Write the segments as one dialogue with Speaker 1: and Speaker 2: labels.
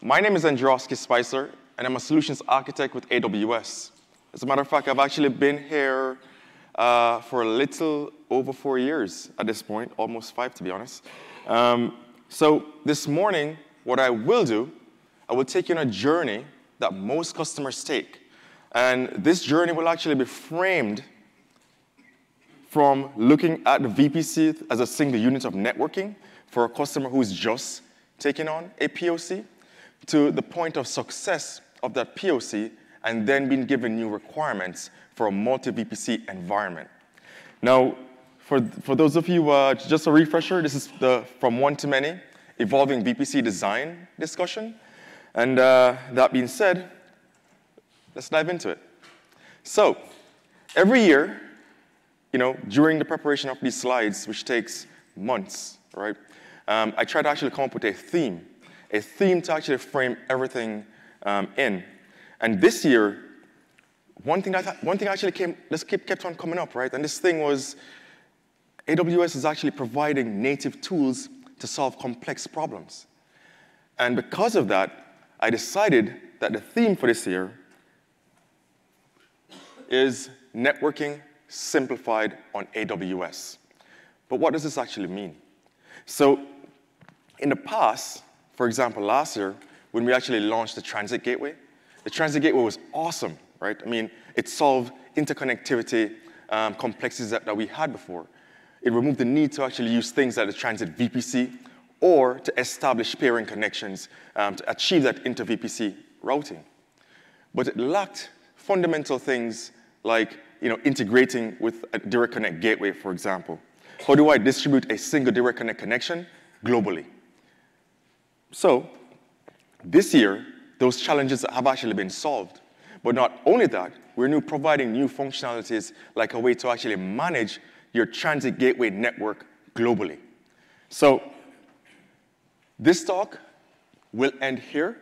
Speaker 1: My name is Androski Spicer, and I'm a solutions architect with AWS. As a matter of fact, I've actually been here uh, for a little over four years at this point, almost five to be honest. Um, so this morning, what I will do, I will take you on a journey that most customers take. And this journey will actually be framed from looking at the VPC as a single unit of networking for a customer who is just taking on a POC to the point of success of that POC and then being given new requirements for a multi-VPC environment. Now, for, for those of you, uh, just a refresher, this is the from one to many evolving VPC design discussion. And uh, that being said, let's dive into it. So, every year, you know, during the preparation of these slides, which takes months, right, um, I try to actually come up with a theme, a theme to actually frame everything um, in. And this year, one thing, that, one thing actually came, this kept on coming up, right? And this thing was AWS is actually providing native tools to solve complex problems. And because of that, I decided that the theme for this year is networking simplified on AWS. But what does this actually mean? So, in the past, for example, last year, when we actually launched the Transit Gateway, the Transit Gateway was awesome, right? I mean, it solved interconnectivity um, complexities that, that we had before. It removed the need to actually use things like the Transit VPC or to establish peering connections um, to achieve that inter-VPC routing. But it lacked fundamental things like you know, integrating with a Direct Connect gateway, for example. How do I distribute a single Direct Connect connection globally? So this year, those challenges have actually been solved. But not only that, we're now providing new functionalities like a way to actually manage your transit gateway network globally. So this talk will end here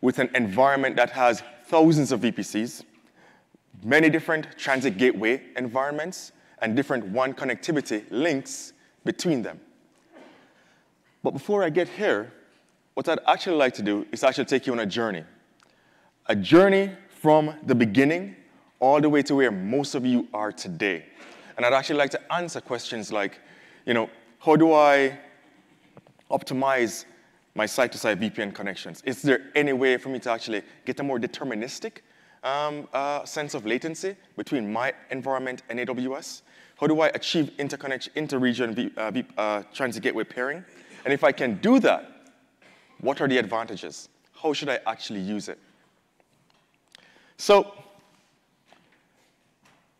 Speaker 1: with an environment that has thousands of VPCs, many different transit gateway environments, and different WAN connectivity links between them. But before I get here, what I'd actually like to do is actually take you on a journey. A journey from the beginning all the way to where most of you are today. And I'd actually like to answer questions like, you know, how do I optimize my site-to-site VPN connections? Is there any way for me to actually get a more deterministic um, uh, sense of latency between my environment and AWS? How do I achieve interconnection, inter-region uh, uh, transit gateway peering? And if I can do that, what are the advantages? How should I actually use it? So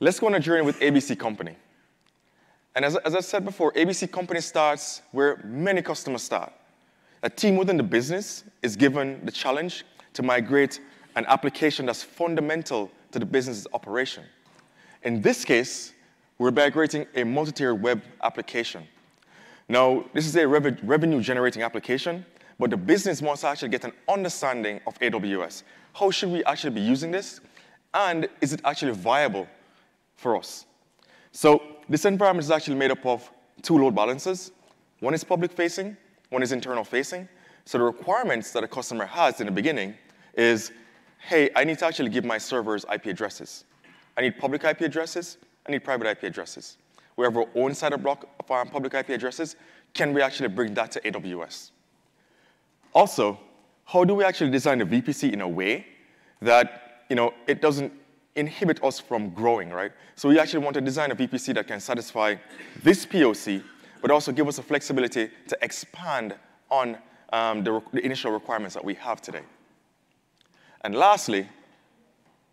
Speaker 1: let's go on a journey with ABC Company. And as, as I said before, ABC Company starts where many customers start. A team within the business is given the challenge to migrate an application that's fundamental to the business's operation. In this case, we're migrating a multi-tier web application. Now, this is a rev revenue-generating application, but the business wants to actually get an understanding of AWS. How should we actually be using this? And is it actually viable for us? So this environment is actually made up of two load balancers. One is public facing, one is internal facing. So the requirements that a customer has in the beginning is, hey, I need to actually give my servers IP addresses. I need public IP addresses, I need private IP addresses. We have our own CIDR block of our public IP addresses. Can we actually bring that to AWS? Also, how do we actually design a VPC in a way that you know, it doesn't inhibit us from growing, right? So we actually want to design a VPC that can satisfy this POC, but also give us the flexibility to expand on um, the, the initial requirements that we have today. And lastly,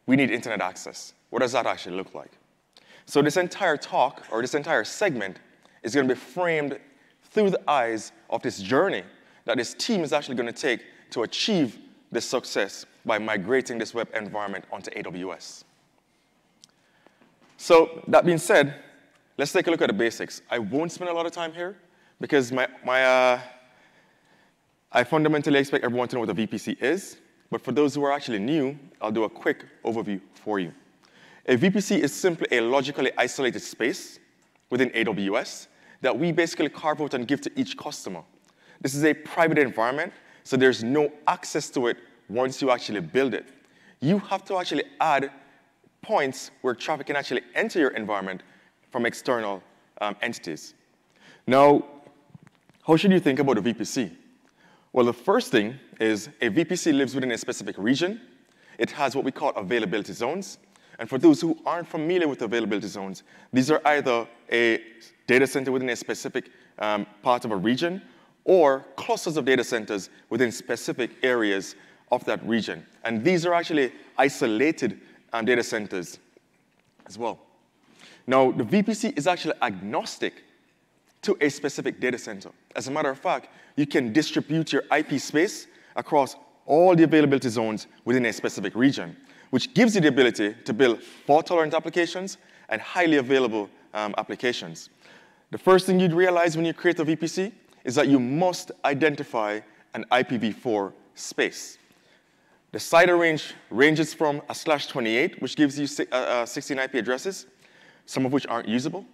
Speaker 1: we need internet access. What does that actually look like? So this entire talk, or this entire segment, is going to be framed through the eyes of this journey that this team is actually going to take to achieve this success by migrating this web environment onto AWS. So that being said, let's take a look at the basics. I won't spend a lot of time here because my, my, uh, I fundamentally expect everyone to know what a VPC is. But for those who are actually new, I'll do a quick overview for you. A VPC is simply a logically isolated space within AWS that we basically carve out and give to each customer. This is a private environment So there's no access to it once you actually build it. You have to actually add points where traffic can actually enter your environment from external um, entities. Now, how should you think about a VPC? Well, the first thing is a VPC lives within a specific region. It has what we call availability zones. And for those who aren't familiar with availability zones, these are either a data center within a specific um, part of a region or clusters of data centers within specific areas of that region. And these are actually isolated um, data centers as well. Now, the VPC is actually agnostic to a specific data center. As a matter of fact, you can distribute your IP space across all the availability zones within a specific region, which gives you the ability to build fault-tolerant applications and highly available um, applications. The first thing you'd realize when you create a VPC is that you must identify an IPv4 space. The CIDR range ranges from a slash 28, which gives you uh, uh, 16 IP addresses, some of which aren't usable,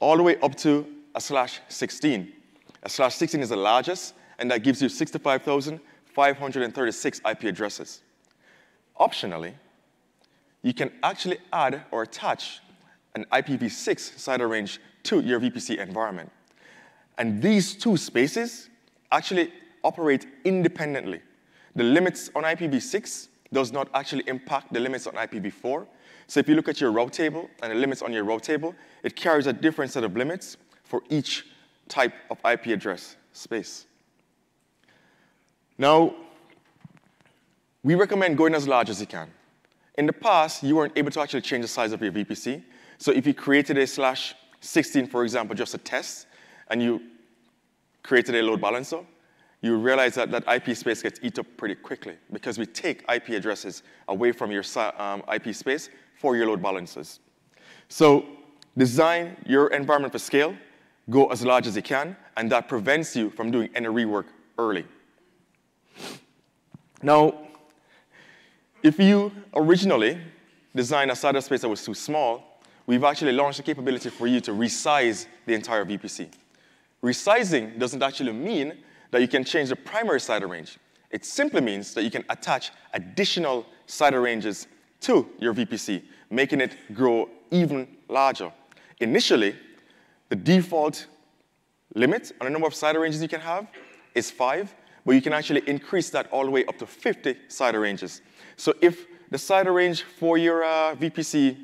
Speaker 1: all the way up to a slash 16. A slash 16 is the largest, and that gives you 65,536 IP addresses. Optionally, you can actually add or attach an IPv6 CIDR range to your VPC environment. And these two spaces actually operate independently. The limits on IPv6 does not actually impact the limits on IPv4. So if you look at your route table and the limits on your route table, it carries a different set of limits for each type of IP address space. Now, we recommend going as large as you can. In the past, you weren't able to actually change the size of your VPC. So if you created a slash 16, for example, just a test, and you created a load balancer, you realize that that IP space gets eaten up pretty quickly because we take IP addresses away from your um, IP space for your load balancers. So design your environment for scale, go as large as you can, and that prevents you from doing any rework early. Now, if you originally designed a CIDR space that was too small, we've actually launched a capability for you to resize the entire VPC. Resizing doesn't actually mean that you can change the primary CIDR range. It simply means that you can attach additional CIDR ranges to your VPC, making it grow even larger. Initially, the default limit on the number of CIDR ranges you can have is five, but you can actually increase that all the way up to 50 CIDR ranges. So if the CIDR range for your uh, VPC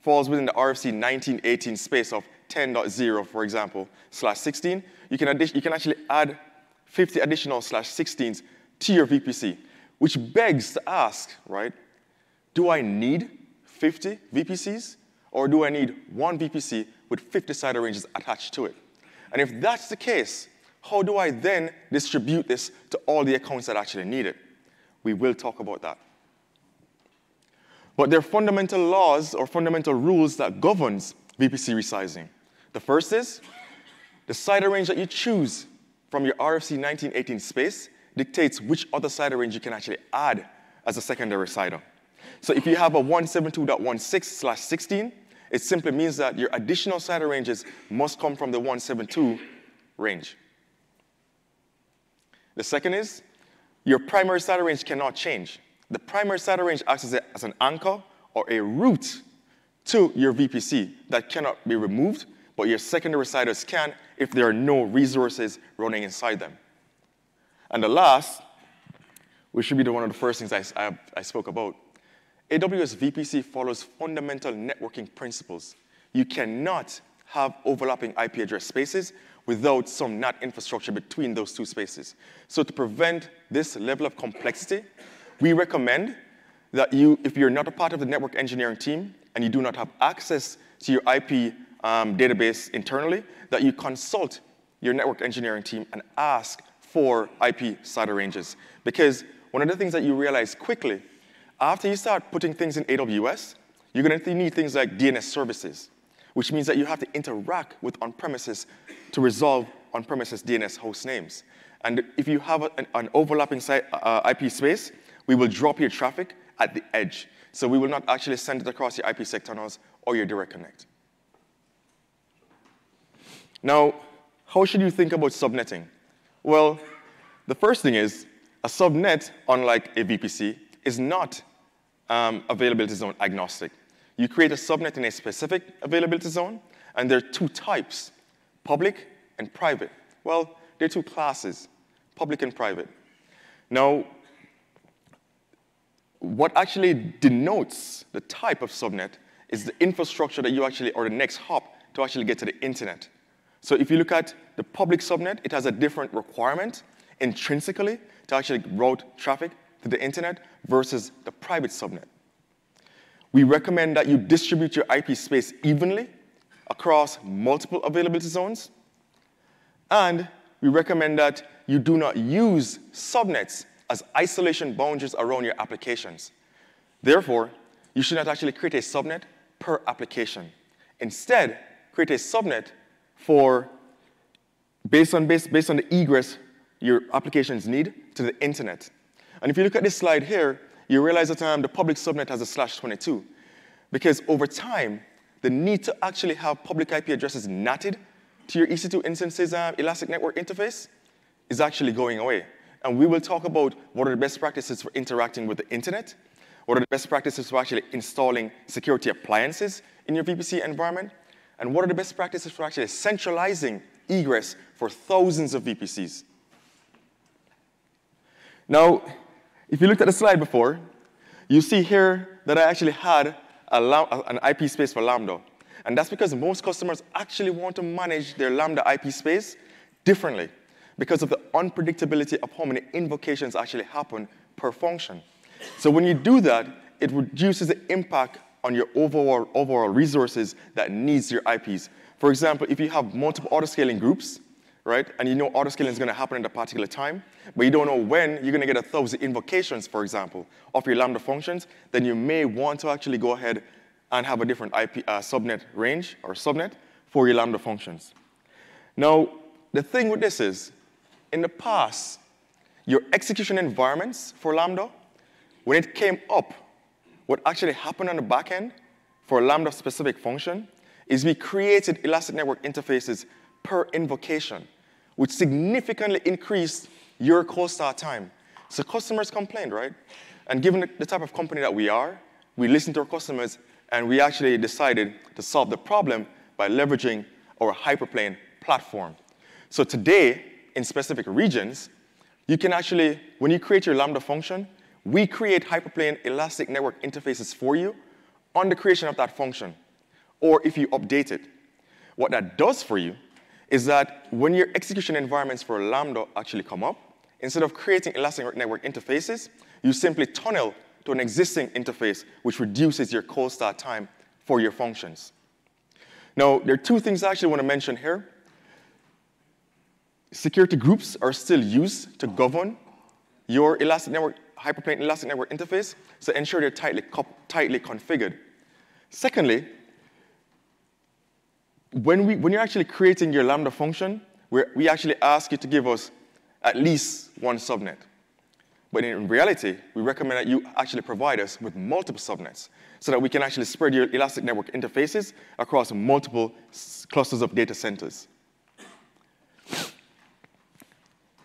Speaker 1: falls within the RFC 1918 space of 10.0, for example, slash 16, you can, you can actually add 50 additional slash 16s to your VPC, which begs to ask, right, do I need 50 VPCs? Or do I need one VPC with 50 CIDR ranges attached to it? And if that's the case, how do I then distribute this to all the accounts that actually need it? We will talk about that. But there are fundamental laws or fundamental rules that governs VPC resizing. The first is the CIDR range that you choose from your RFC 1918 space dictates which other CIDR range you can actually add as a secondary CIDR. So if you have a 172.16 slash 16, it simply means that your additional CIDR ranges must come from the 172 range. The second is your primary CIDR range cannot change. The primary CIDR range acts as, a, as an anchor or a route to your VPC that cannot be removed, but your secondary CIDRs can if there are no resources running inside them. And the last, which should be the one of the first things I, I, I spoke about, AWS VPC follows fundamental networking principles. You cannot have overlapping IP address spaces without some NAT infrastructure between those two spaces. So to prevent this level of complexity, we recommend that you, if you're not a part of the network engineering team and you do not have access to your IP um, database internally, that you consult your network engineering team and ask for IP CIDR ranges. Because one of the things that you realize quickly after you start putting things in AWS, you're going to need things like DNS services, which means that you have to interact with on-premises to resolve on-premises DNS host names. And if you have an, overlapping site, uh, IP space, we will drop your traffic at the edge. So we will not actually send it across your IPsec tunnels or your direct connect. Now, how should you think about subnetting? Well, the first thing is A subnet, unlike a VPC, is not um, availability zone agnostic. You create a subnet in a specific availability zone, and there are two types, public and private. Well, there are two classes, public and private. Now, what actually denotes the type of subnet is the infrastructure that you actually, or the next hop to actually get to the internet. So if you look at the public subnet, it has a different requirement intrinsically to actually route traffic to the internet versus the private subnet. We recommend that you distribute your IP space evenly across multiple availability zones. And we recommend that you do not use subnets as isolation boundaries around your applications. Therefore, you should not actually create a subnet per application. Instead, create a subnet for based on, based, based on the egress your applications need to the internet. And if you look at this slide here, you realize that um, the public subnet has a slash 22. Because over time, the need to actually have public IP addresses natted to your EC2 instance's uh, Elastic Network interface is actually going away. And we will talk about what are the best practices for interacting with the internet, what are the best practices for actually installing security appliances in your VPC environment, and what are the best practices for actually centralizing egress for thousands of VPCs. Now, if you looked at the slide before, you see here that I actually had an IP space for Lambda. And that's because most customers actually want to manage their Lambda IP space differently because of the unpredictability of how many invocations actually happen per function. So when you do that, it reduces the impact on your overall, overall resources that needs your IPs. For example, if you have multiple autoscaling groups, right, and you know autoscaling is going to happen at a particular time, but you don't know when you're going to get a thousand invocations, for example, of your Lambda functions, then you may want to actually go ahead and have a different IP uh, subnet range or subnet for your Lambda functions. Now, the thing with this is, in the past, your execution environments for Lambda, when it came up, what actually happened on the back end for Lambda specific function is we created Elastic Network interfaces per invocation, which significantly increased your cold start time. So customers complained, right? And given the type of company that we are, we listened to our customers and we actually decided to solve the problem by leveraging our Hyperplane platform. So today, in specific regions, you can actually, when you create your Lambda function, we create Hyperplane Elastic Network interfaces for you on the creation of that function, or if you update it. What that does for you is that when your execution environments for Lambda actually come up, instead of creating Elastic Network interfaces, you simply tunnel to an existing interface, which reduces your cold start time for your functions. Now, there are two things I actually want to mention here. Security groups are still used to govern your Elastic Network, Hyperplane Elastic Network interface, so ensure they're tightly, tightly configured. Secondly, when, we, when you're actually creating your Lambda function, we actually ask you to give us at least one subnet. But in reality, we recommend that you actually provide us with multiple subnets so that we can actually spread your Elastic Network interfaces across multiple clusters of data centers.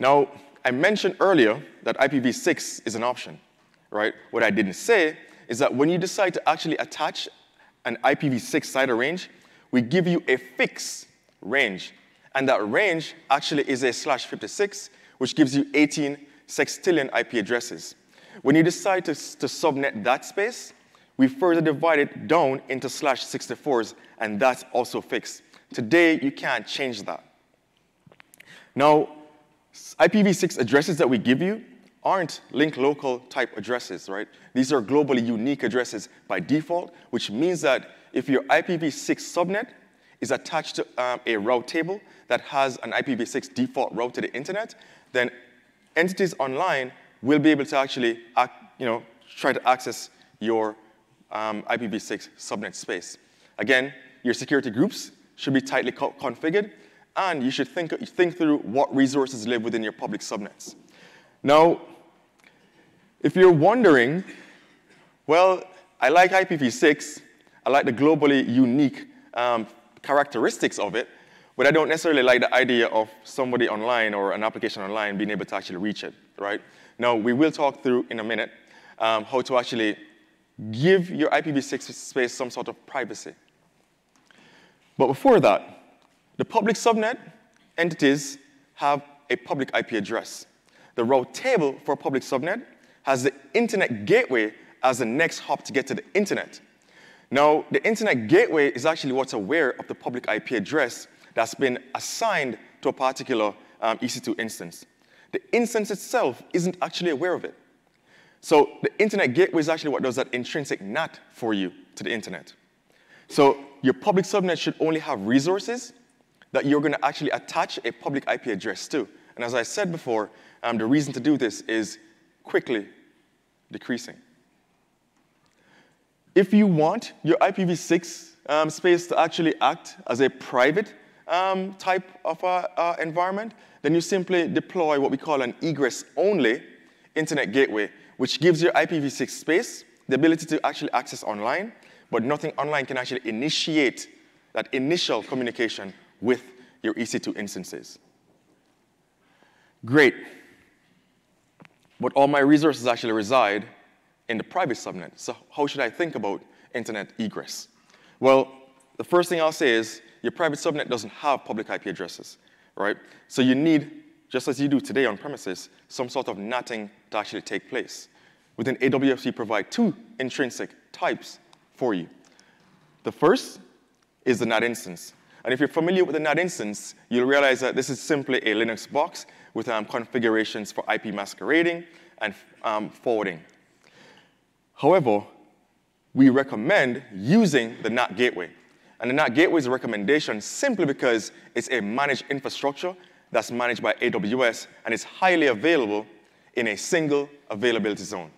Speaker 1: Now, I mentioned earlier that IPv6 is an option, right? What I didn't say is that when you decide to actually attach an IPv6 CIDR range, we give you a fixed range. And that range actually is a slash 56, which gives you 18 sextillion IP addresses. When you decide to, to subnet that space, we further divide it down into slash 64s, and that's also fixed. Today, you can't change that. Now, IPv6 addresses that we give you aren't link local type addresses, right? These are globally unique addresses by default, which means that if your IPv6 subnet is attached to um, a route table that has an IPv6 default route to the internet, then entities online will be able to actually you know, try to access your um, IPv6 subnet space. Again, your security groups should be tightly co configured, and you should think, think through what resources live within your public subnets. Now, if you're wondering, well, I like IPv6, I like the globally unique um, characteristics of it, but I don't necessarily like the idea of somebody online or an application online being able to actually reach it, right? Now, we will talk through in a minute um, how to actually give your IPv6 space some sort of privacy. But before that, the public subnet entities have a public IP address. The route table for a public subnet has the internet gateway as the next hop to get to the internet. Now, the internet gateway is actually what's aware of the public IP address that's been assigned to a particular um, EC2 instance. The instance itself isn't actually aware of it. So the internet gateway is actually what does that intrinsic NAT for you to the internet. So your public subnet should only have resources that you're going to actually attach a public IP address to. And as I said before, um, the reason to do this is quickly decreasing. If you want your IPv6 um, space to actually act as a private um, type of uh, uh, environment, then you simply deploy what we call an egress-only internet gateway, which gives your IPv6 space the ability to actually access online, but nothing online can actually initiate that initial communication with your EC2 instances. Great. But all my resources actually reside in the private subnet. So how should I think about internet egress? Well, the first thing I'll say is your private subnet doesn't have public IP addresses, right? So you need, just as you do today on premises, some sort of NATing to actually take place. Within AWS, we provide two intrinsic types for you. The first is the NAT instance. And if you're familiar with the NAT instance, you'll realize that this is simply a Linux box with um, configurations for IP masquerading and um, forwarding. However, we recommend using the NAT gateway. And the NAT gateway is a recommendation simply because it's a managed infrastructure that's managed by AWS and is highly available in a single availability zone.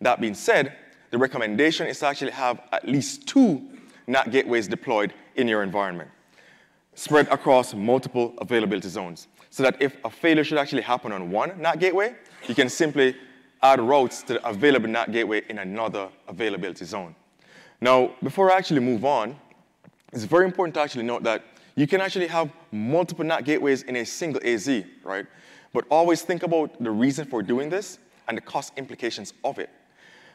Speaker 1: That being said, the recommendation is to actually have at least two NAT gateways deployed in your environment spread across multiple availability zones. So that if a failure should actually happen on one NAT gateway, you can simply add routes to the available NAT gateway in another availability zone. Now, before I actually move on, it's very important to actually note that you can actually have multiple NAT gateways in a single AZ, right? But always think about the reason for doing this and the cost implications of it.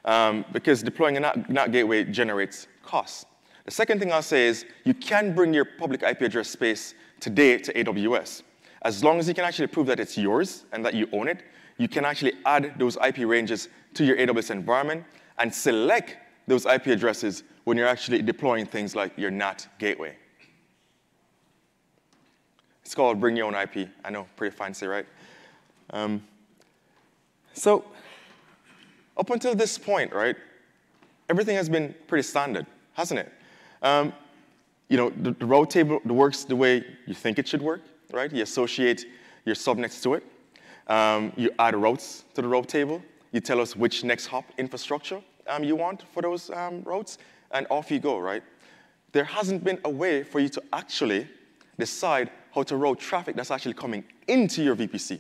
Speaker 1: Um, because deploying a NAT, NAT gateway generates costs. The second thing I'll say is you can bring your public IP address space today to AWS. As long as you can actually prove that it's yours and that you own it, you can actually add those IP ranges to your AWS environment and select those IP addresses when you're actually deploying things like your NAT gateway. It's called Bring Your Own IP. I know, pretty fancy, right? Um, so, up until this point, right, everything has been pretty standard, hasn't it? Um, you know, the, the route table works the way you think it should work, right? You associate your subnets to it. Um, you add routes to the route table. You tell us which next hop infrastructure um, you want for those um, routes, and off you go, right? There hasn't been a way for you to actually decide how to route traffic that's actually coming into your VPC,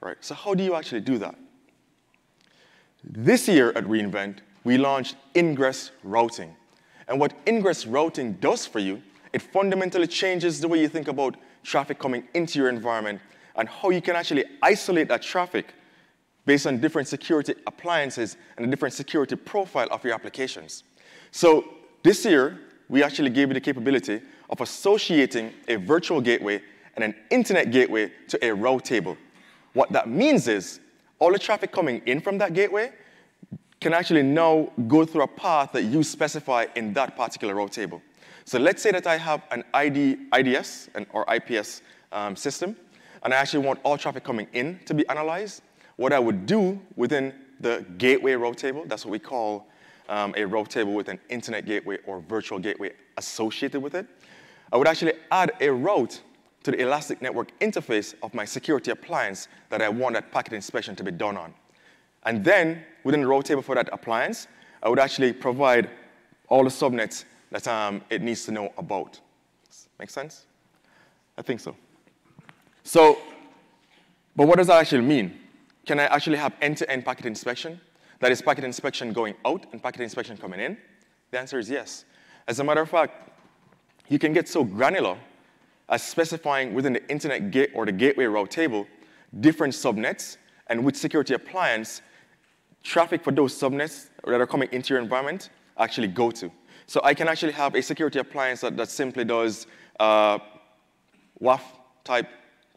Speaker 1: right? So how do you actually do that? This year at re:Invent, we launched ingress routing. And what ingress routing does for you, it fundamentally changes the way you think about traffic coming into your environment and how you can actually isolate that traffic based on different security appliances and a different security profile of your applications. So this year, we actually gave you the capability of associating a virtual gateway and an internet gateway to a route table. What that means is all the traffic coming in from that gateway can actually now go through a path that you specify in that particular route table. So let's say that I have an ID, IDS an, or IPS um, system, and I actually want all traffic coming in to be analyzed. What I would do within the gateway route table, that's what we call um, a route table with an internet gateway or virtual gateway associated with it, I would actually add a route to the Elastic Network interface of my security appliance that I want that packet inspection to be done on. And then, within the route table for that appliance, I would actually provide all the subnets that um, it needs to know about. Make sense? I think so. So, but what does that actually mean? Can I actually have end-to-end -end packet inspection? That is packet inspection going out and packet inspection coming in? The answer is yes. As a matter of fact, you can get so granular as specifying within the internet gate or the gateway route table different subnets and which security appliance traffic for those subnets that are coming into your environment actually go to. So I can actually have a security appliance that, that simply does uh, WAF type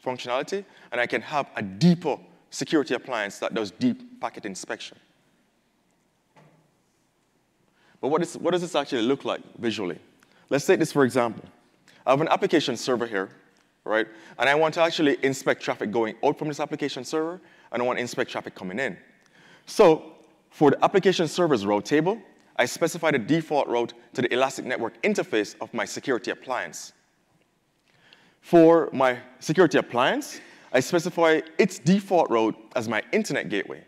Speaker 1: functionality, and I can have a deeper security appliance that does deep packet inspection. But what, is, what does this actually look like visually? Let's take this for example. I have an application server here, right? And I want to actually inspect traffic going out from this application server, and I want to inspect traffic coming in. So for the application server's route table, I specify the default route to the Elastic Network interface of my security appliance. For my security appliance, I specify its default route as my internet gateway.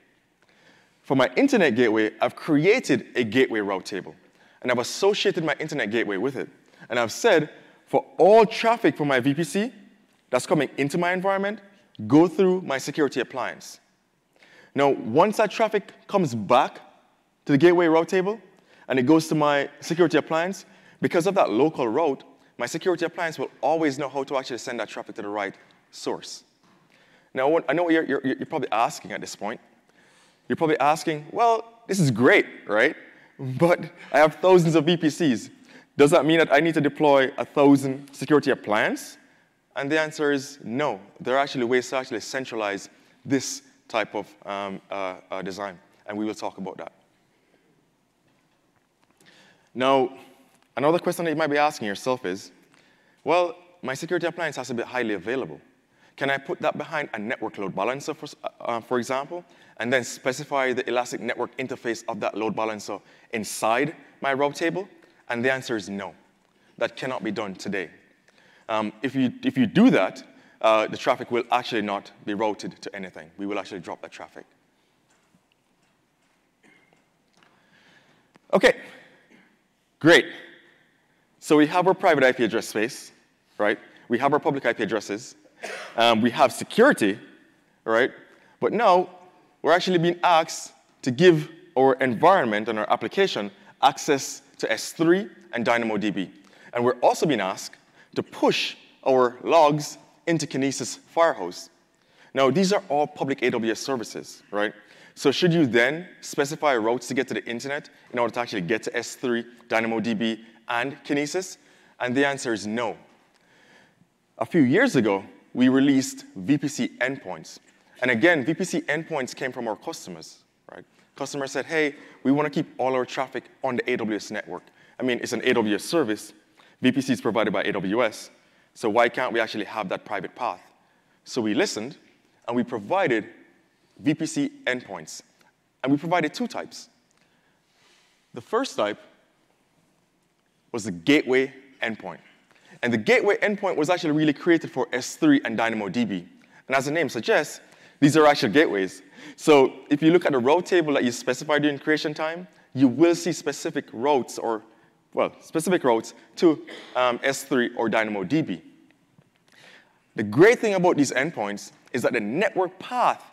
Speaker 1: For my internet gateway, I've created a gateway route table, and I've associated my internet gateway with it. And I've said, for all traffic from my VPC that's coming into my environment, go through my security appliance. Now, once that traffic comes back to the gateway route table, and it goes to my security appliance, because of that local route, my security appliance will always know how to actually send that traffic to the right source. Now, I know you're, you're, you're probably asking at this point, you're probably asking, well, this is great, right? But I have thousands of VPCs. Does that mean that I need to deploy a thousand security appliances? And the answer is no. There are actually ways to actually centralize this type of um, uh, uh, design, and we will talk about that. Now, another question that you might be asking yourself is, well, my security appliance has to be highly available. Can I put that behind a network load balancer, for, uh, uh, for example, and then specify the Elastic Network interface of that load balancer inside my route table? And the answer is no. That cannot be done today. Um, if, you, if you do that, uh, the traffic will actually not be routed to anything. We will actually drop that traffic. Okay, great. So we have our private IP address space, right? We have our public IP addresses. Um, we have security, right? But now we're actually being asked to give our environment and our application access to S3 and DynamoDB. And we're also being asked to push our logs into Kinesis Firehose. Now, these are all public AWS services, right? So should you then specify routes to get to the internet in order to actually get to S3, DynamoDB, and Kinesis? And the answer is no. A few years ago, we released VPC endpoints. And again, VPC endpoints came from our customers, right? Customers said, hey, we want to keep all our traffic on the AWS network. I mean, it's an AWS service. VPC is provided by AWS. So why can't we actually have that private path? So we listened, and we provided VPC endpoints. And we provided two types. The first type was the gateway endpoint. And the gateway endpoint was actually really created for S3 and DynamoDB. And as the name suggests, these are actual gateways. So if you look at the route table that you specified during creation time, you will see specific routes or, well, specific routes to um, S3 or DynamoDB. The great thing about these endpoints is that the network path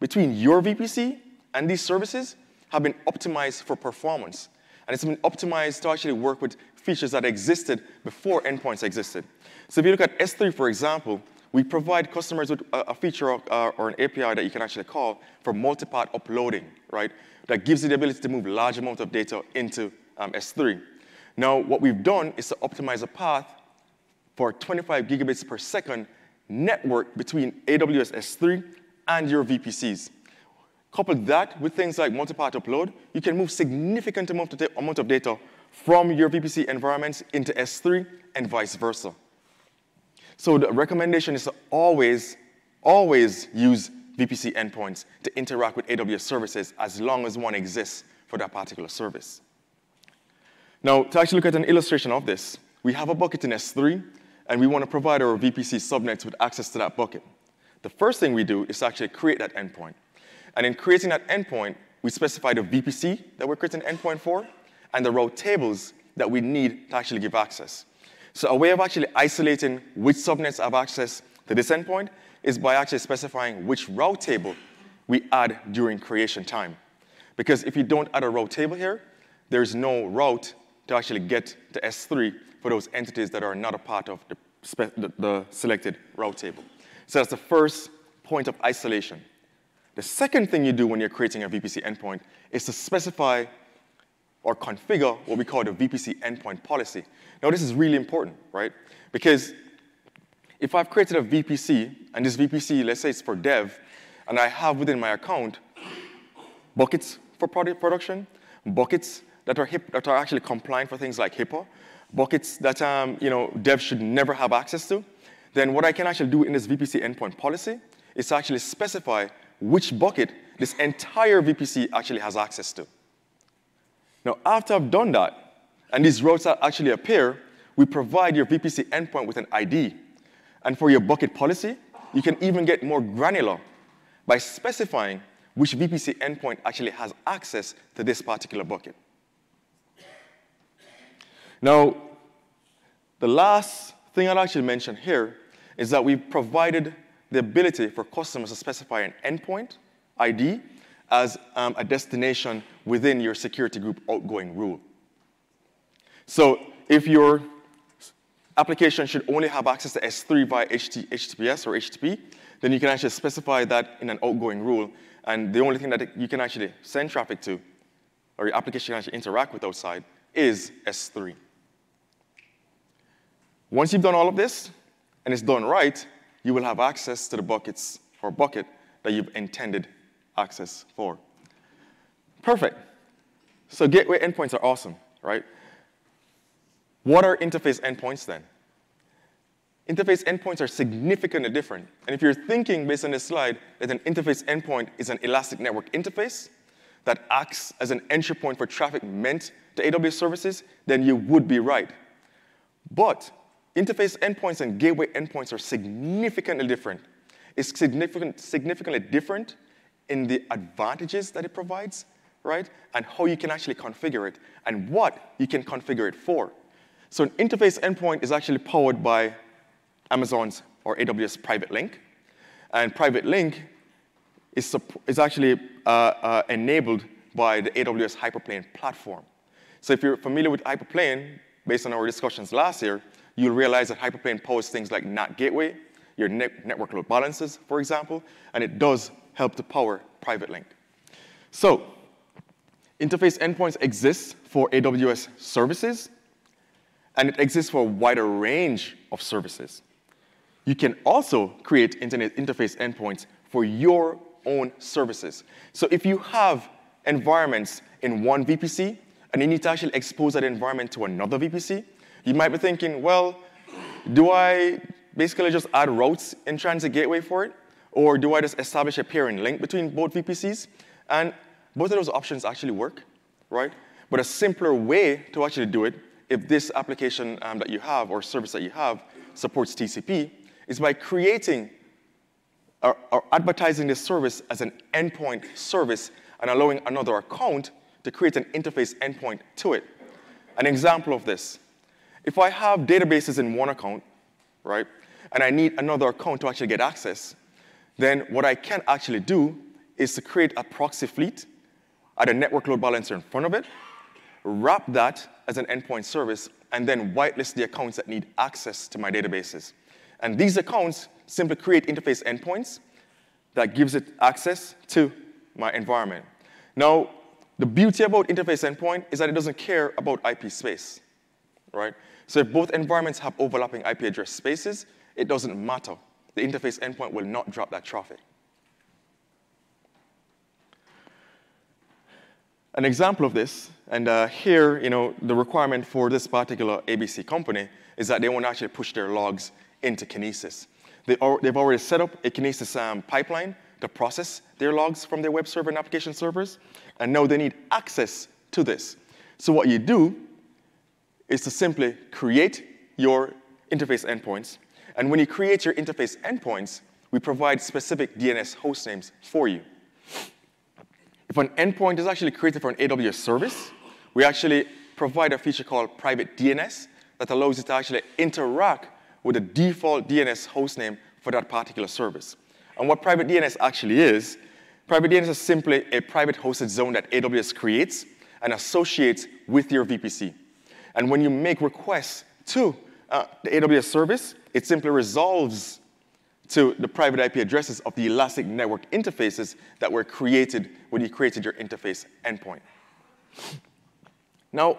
Speaker 1: between your VPC and these services have been optimized for performance. And it's been optimized to actually work with features that existed before endpoints existed. So if you look at S3, for example, we provide customers with a, feature or, uh, or, an API that you can actually call for multipart uploading, right? That gives you the ability to move large amounts of data into um, S3. Now, what we've done is to optimize a path for 25 gigabits per second network between AWS S3 and your VPCs. Couple that with things like multipart upload, you can move significant amount of, amount of data from your VPC environments into S3 and vice versa. So the recommendation is to always, always use VPC endpoints to interact with AWS services as long as one exists for that particular service. Now, to actually look at an illustration of this, we have a bucket in S3, and we want to provide our VPC subnets with access to that bucket. The first thing we do is actually create that endpoint. And in creating that endpoint, we specify the VPC that we're creating an endpoint for, and the route tables that we need to actually give access. So a way of actually isolating which subnets have access to this endpoint is by actually specifying which route table we add during creation time. Because if you don't add a route table here, there's no route to actually get to S3 for those entities that are not a part of the, the, the selected route table. So that's the first point of isolation. The second thing you do when you're creating a VPC endpoint is to specify or configure what we call the VPC endpoint policy. Now, this is really important, right? Because if I've created a VPC, and this VPC, let's say it's for dev, and I have within my account buckets for product production, buckets that are, hip, that are actually compliant for things like HIPAA, buckets that um, you know, devs should never have access to, then what I can actually do in this VPC endpoint policy is actually specify which bucket this entire VPC actually has access to. Now, after I've done that, and these routes actually appear, we provide your VPC endpoint with an ID. And for your bucket policy, you can even get more granular by specifying which VPC endpoint actually has access to this particular bucket. Now, the last thing I'd actually mention here is that we've provided the ability for customers to specify an endpoint ID as um, a destination within your security group outgoing rule. So if your application should only have access to S3 via HTTPS or HTTP, then you can actually specify that in an outgoing rule. And the only thing that you can actually send traffic to, or your application can actually interact with outside, is S3. Once you've done all of this, and it's done right, you will have access to the buckets or bucket that you've intended access for. Perfect. So gateway endpoints are awesome, right? What are interface endpoints then? Interface endpoints are significantly different. And if you're thinking based on this slide that an interface endpoint is an elastic network interface that acts as an entry point for traffic meant to AWS services, then you would be right. But interface endpoints and gateway endpoints are significantly different. It's significant, significantly different in the advantages that it provides, right? And how you can actually configure it and what you can configure it for. So an interface endpoint is actually powered by Amazon's or AWS PrivateLink. And PrivateLink is, is actually uh, uh, enabled by the AWS Hyperplane platform. So if you're familiar with Hyperplane, based on our discussions last year, you'll realize that Hyperplane powers things like NAT Gateway, your net network load balancers, for example, and it does help to power PrivateLink. So interface endpoints exist for AWS services, and it exists for a wider range of services. You can also create internet interface endpoints for your own services. So if you have environments in one VPC and you need to actually expose that environment to another VPC, you might be thinking, well, do I basically just add routes in Transit Gateway for it? Or do I just establish a peering link between both VPCs? And both of those options actually work, right? But a simpler way to actually do it, if this application um, that you have or service that you have supports TCP, is by creating or, or advertising this service as an endpoint service and allowing another account to create an interface endpoint to it. An example of this, if I have databases in one account, right, and I need another account to actually get access, then what I can actually do is to create a proxy fleet, add a network load balancer in front of it, wrap that as an endpoint service, and then whitelist the accounts that need access to my databases. And these accounts simply create interface endpoints that gives it access to my environment. Now, the beauty about interface endpoint is that it doesn't care about IP space, right? So if both environments have overlapping IP address spaces, it doesn't matter the interface endpoint will not drop that traffic. An example of this, and uh, here, you know, the requirement for this particular ABC company is that they want to actually push their logs into Kinesis. They have already set up a Kinesis um, pipeline to process their logs from their web server and application servers, and now they need access to this. So what you do is to simply create your interface endpoints, and when you create your interface endpoints, we provide specific DNS host names for you. If an endpoint is actually created for an AWS service, we actually provide a feature called private DNS that allows you to actually interact with the default DNS hostname for that particular service. And what private DNS actually is, private DNS is simply a private hosted zone that AWS creates and associates with your VPC. And when you make requests to uh, the AWS service, it simply resolves to the private IP addresses of the elastic network interfaces that were created when you created your interface endpoint. Now,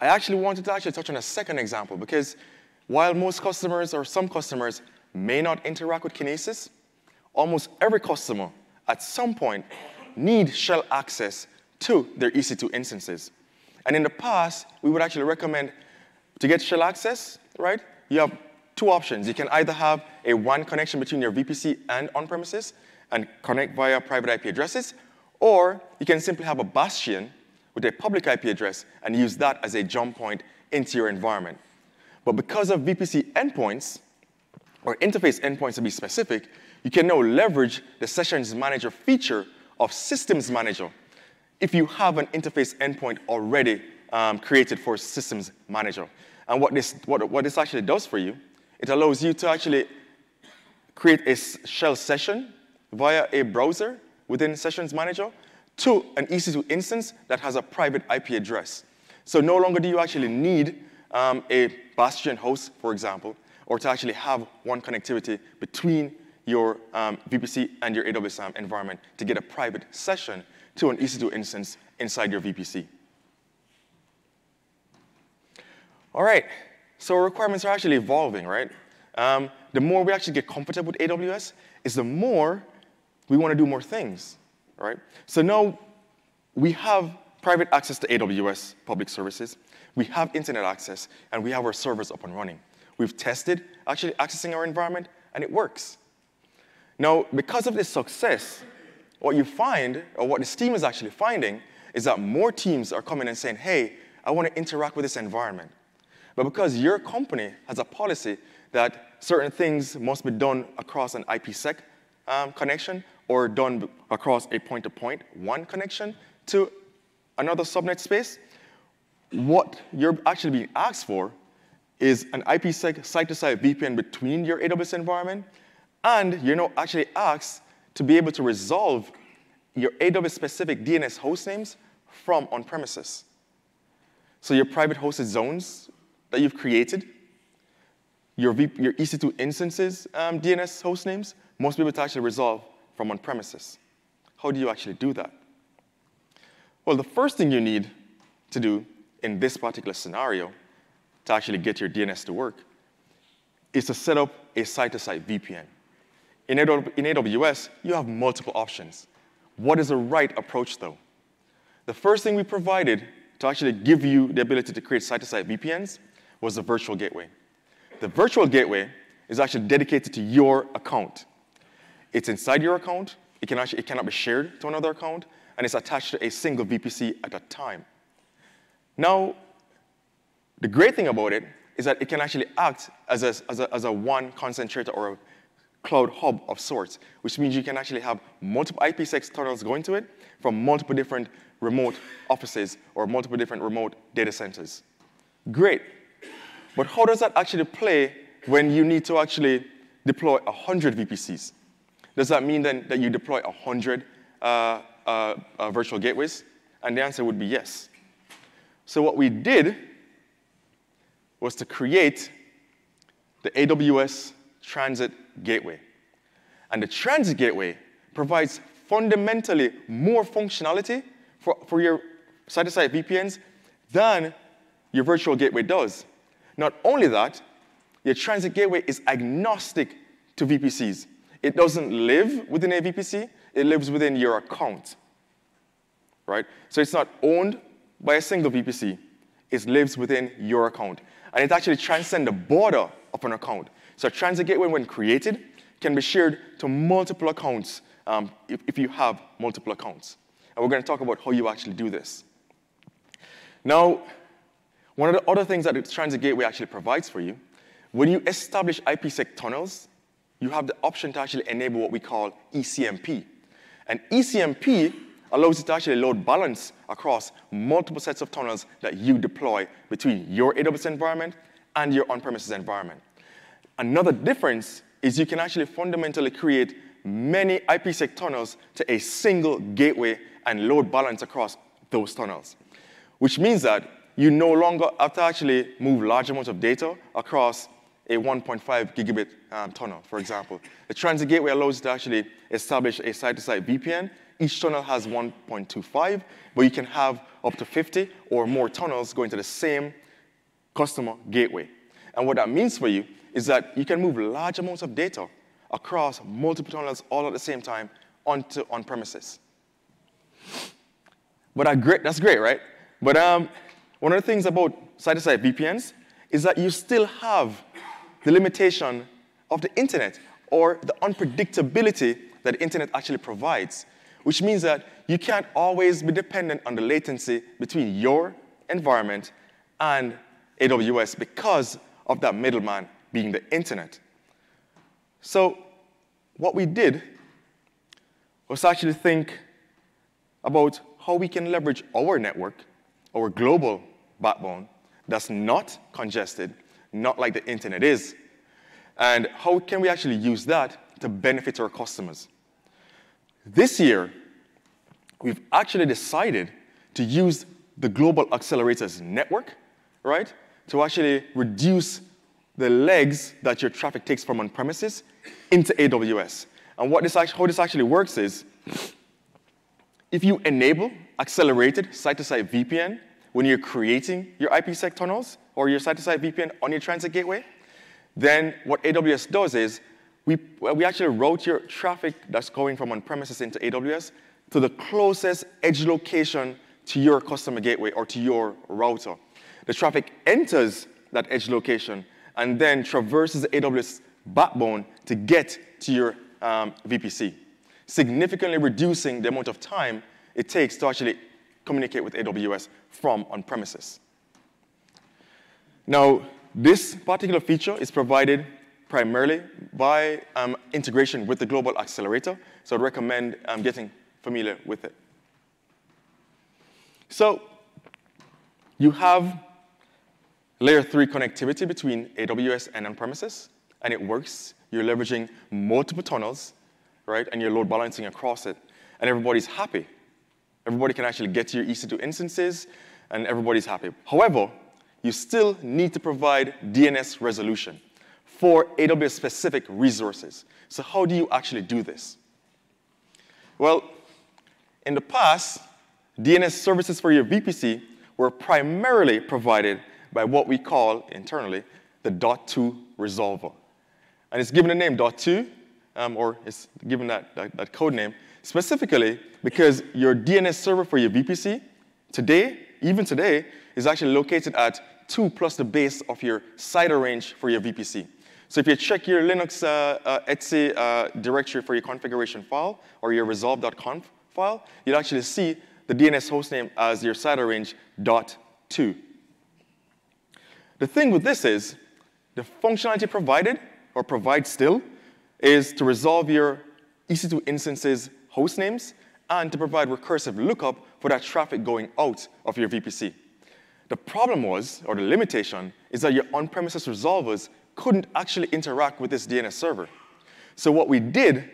Speaker 1: I actually wanted to actually touch on a second example because while most customers or some customers may not interact with Kinesis, almost every customer at some point need shell access to their EC2 instances. And in the past, we would actually recommend to get shell access, right? You have two options. You can either have a WAN connection between your VPC and on-premises and connect via private IP addresses, or you can simply have a bastion with a public IP address and use that as a jump point into your environment. But because of VPC endpoints, or interface endpoints to be specific, you can now leverage the Sessions Manager feature of Systems Manager if you have an interface endpoint already um, created for Systems Manager. And what this, what, what this actually does for you, it allows you to actually create a shell session via a browser within Sessions Manager to an EC2 instance that has a private IP address. So no longer do you actually need um, a Bastion host, for example, or to actually have WAN connectivity between your um, VPC and your AWS environment to get a private session to an EC2 instance inside your VPC. All right, so requirements are actually evolving, right? Um, the more we actually get comfortable with AWS, is the more we want to do more things, right? So now we have private access to AWS public services, we have internet access, and we have our servers up and running. We've tested actually accessing our environment, and it works. Now, because of this success, what you find, or what this team is actually finding, is that more teams are coming and saying, hey, I want to interact with this environment. But because your company has a policy that certain things must be done across an IPsec um, connection or done across a point-to-point -point WAN connection to another subnet space, what you're actually being asked for is an IPsec site-to-site VPN between your AWS environment, and you're now actually asked to be able to resolve your AWS-specific DNS hostnames from on-premises. So your private hosted zones that you've created, your, your EC2 instances um, DNS hostnames, most people to actually resolve from on-premises. How do you actually do that? Well, the first thing you need to do in this particular scenario to actually get your DNS to work is to set up a site-to-site VPN. In AWS, you have multiple options. What is the right approach, though? The first thing we provided to actually give you the ability to create site-to-site VPNs was the virtual gateway. The virtual gateway is actually dedicated to your account. It's inside your account. It, can actually, it cannot be shared to another account, and it's attached to a single VPC at a time. Now, the great thing about it is that it can actually act as a, as a, as a WAN concentrator or a cloud hub of sorts, which means you can actually have multiple IPsec tunnels going to it from multiple different remote offices or multiple different remote data centers. Great. But how does that actually play when you need to actually deploy 100 VPCs? Does that mean then that you deploy 100 uh, uh, uh, virtual gateways? And the answer would be yes. So what we did was to create the AWS Transit Gateway. And the Transit Gateway provides fundamentally more functionality for, for your site-to-site VPNs than your virtual gateway does. Not only that, your Transit Gateway is agnostic to VPCs. It doesn't live within a VPC, it lives within your account. Right? So it's not owned by a single VPC. It lives within your account and it actually transcends the border of an account. So a transit gateway, when created, can be shared to multiple accounts um, if, if you have multiple accounts. And we're going to talk about how you actually do this. Now, one of the other things that the transit gateway actually provides for you, when you establish IPsec tunnels, you have the option to actually enable what we call ECMP. And ECMP allows you to actually load balance across multiple sets of tunnels that you deploy between your AWS environment and your on-premises environment. Another difference is you can actually fundamentally create many IPsec tunnels to a single gateway and load balance across those tunnels, which means that you no longer have to actually move large amounts of data across a 1.5 gigabit um, tunnel, for example. The transit gateway allows you to actually establish a site-to-site VPN. Each tunnel has 1.25, but you can have up to 50 or more tunnels going to the same customer gateway. And what that means for you is that you can move large amounts of data across multiple tunnels all at the same time onto on premises. But great, that's great, right? But um, one of the things about site-to-site VPNs is that you still have the limitation of the internet or the unpredictability that the internet actually provides, which means that you can't always be dependent on the latency between your environment and AWS because of that middleman being the internet. So what we did was actually think about how we can leverage our network, our global backbone, that's not congested, not like the internet is, and how can we actually use that to benefit our customers. This year, we've actually decided to use the Global Accelerators Network, right, to actually reduce the legs that your traffic takes from on premises into AWS. And what this how this actually works is if you enable accelerated site-to-site VPN when you're creating your IPsec tunnels or your site-to-site VPN on your transit gateway, then what AWS does is we, we actually route your traffic that's going from on-premises into AWS to the closest edge location to your customer gateway or to your router. The traffic enters that edge location and then traverses the AWS backbone to get to your um, VPC, significantly reducing the amount of time it takes to actually communicate with AWS from on premises. Now, this particular feature is provided primarily by um, integration with the Global Accelerator, so I'd recommend um, getting familiar with it. So, you have layer three connectivity between AWS and on-premises, and it works. You're leveraging multiple tunnels, right, and you're load balancing across it, and everybody's happy. Everybody can actually get to your EC2 instances, and everybody's happy. However, you still need to provide DNS resolution for AWS-specific resources. So how do you actually do this? Well, in the past, DNS services for your VPC were primarily provided by what we call internally the .2 resolver. And it's given a name .2, um, or it's given that, that, that code name, specifically because your DNS server for your VPC today, even today, is actually located at 2 plus the base of your CIDR range for your VPC. So if you check your Linux uh, uh, etc uh, directory for your configuration file or your resolv.conf file, you'll actually see the DNS hostname as your CIDR range dot two. The thing with this is the functionality provided or provide still is to resolve your EC2 instances host names and to provide recursive lookup for that traffic going out of your VPC. The problem was, or the limitation, is that your on-premises resolvers couldn't actually interact with this DNS server. So what we did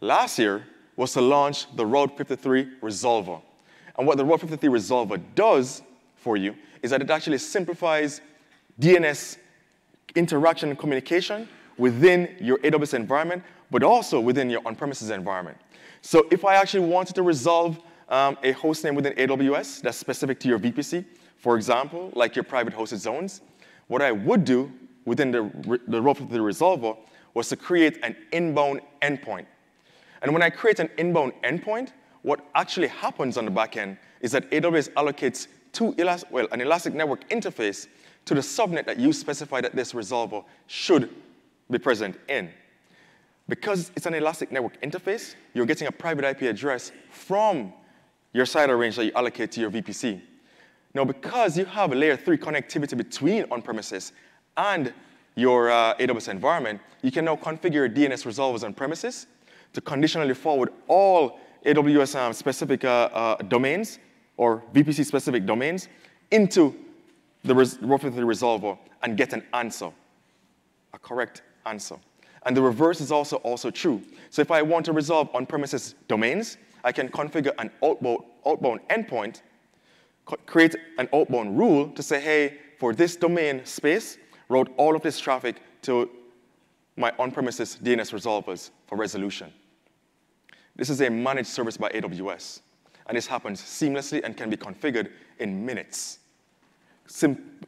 Speaker 1: last year was to launch the Route 53 resolver. And what the Route 53 resolver does for you is that it actually simplifies DNS interaction and communication within your AWS environment, but also within your on-premises environment. So if I actually wanted to resolve um, a hostname within AWS that's specific to your VPC, for example, like your private hosted zones, what I would do within the, the role of the resolver was to create an inbound endpoint. And when I create an inbound endpoint, what actually happens on the back end is that AWS allocates two well, an Elastic Network interface to the subnet that you specify that this resolver should be present in. Because it's an Elastic Network interface, you're getting a private IP address from your CIDR range that you allocate to your VPC. Now, because you have a layer three connectivity between on-premises and your uh, AWS environment, you can now configure DNS resolvers on premises to conditionally forward all AWS um, specific uh, uh, domains or VPC specific domains into the res- Route 53 resolver and get an answer, a correct answer. And the reverse is also, also true. So if I want to resolve on-premises domains, I can configure an outbound, outbound endpoint, create an outbound rule to say, hey, for this domain space, route all of this traffic to my on-premises DNS resolvers for resolution. This is a managed service by AWS, and this happens seamlessly and can be configured in minutes.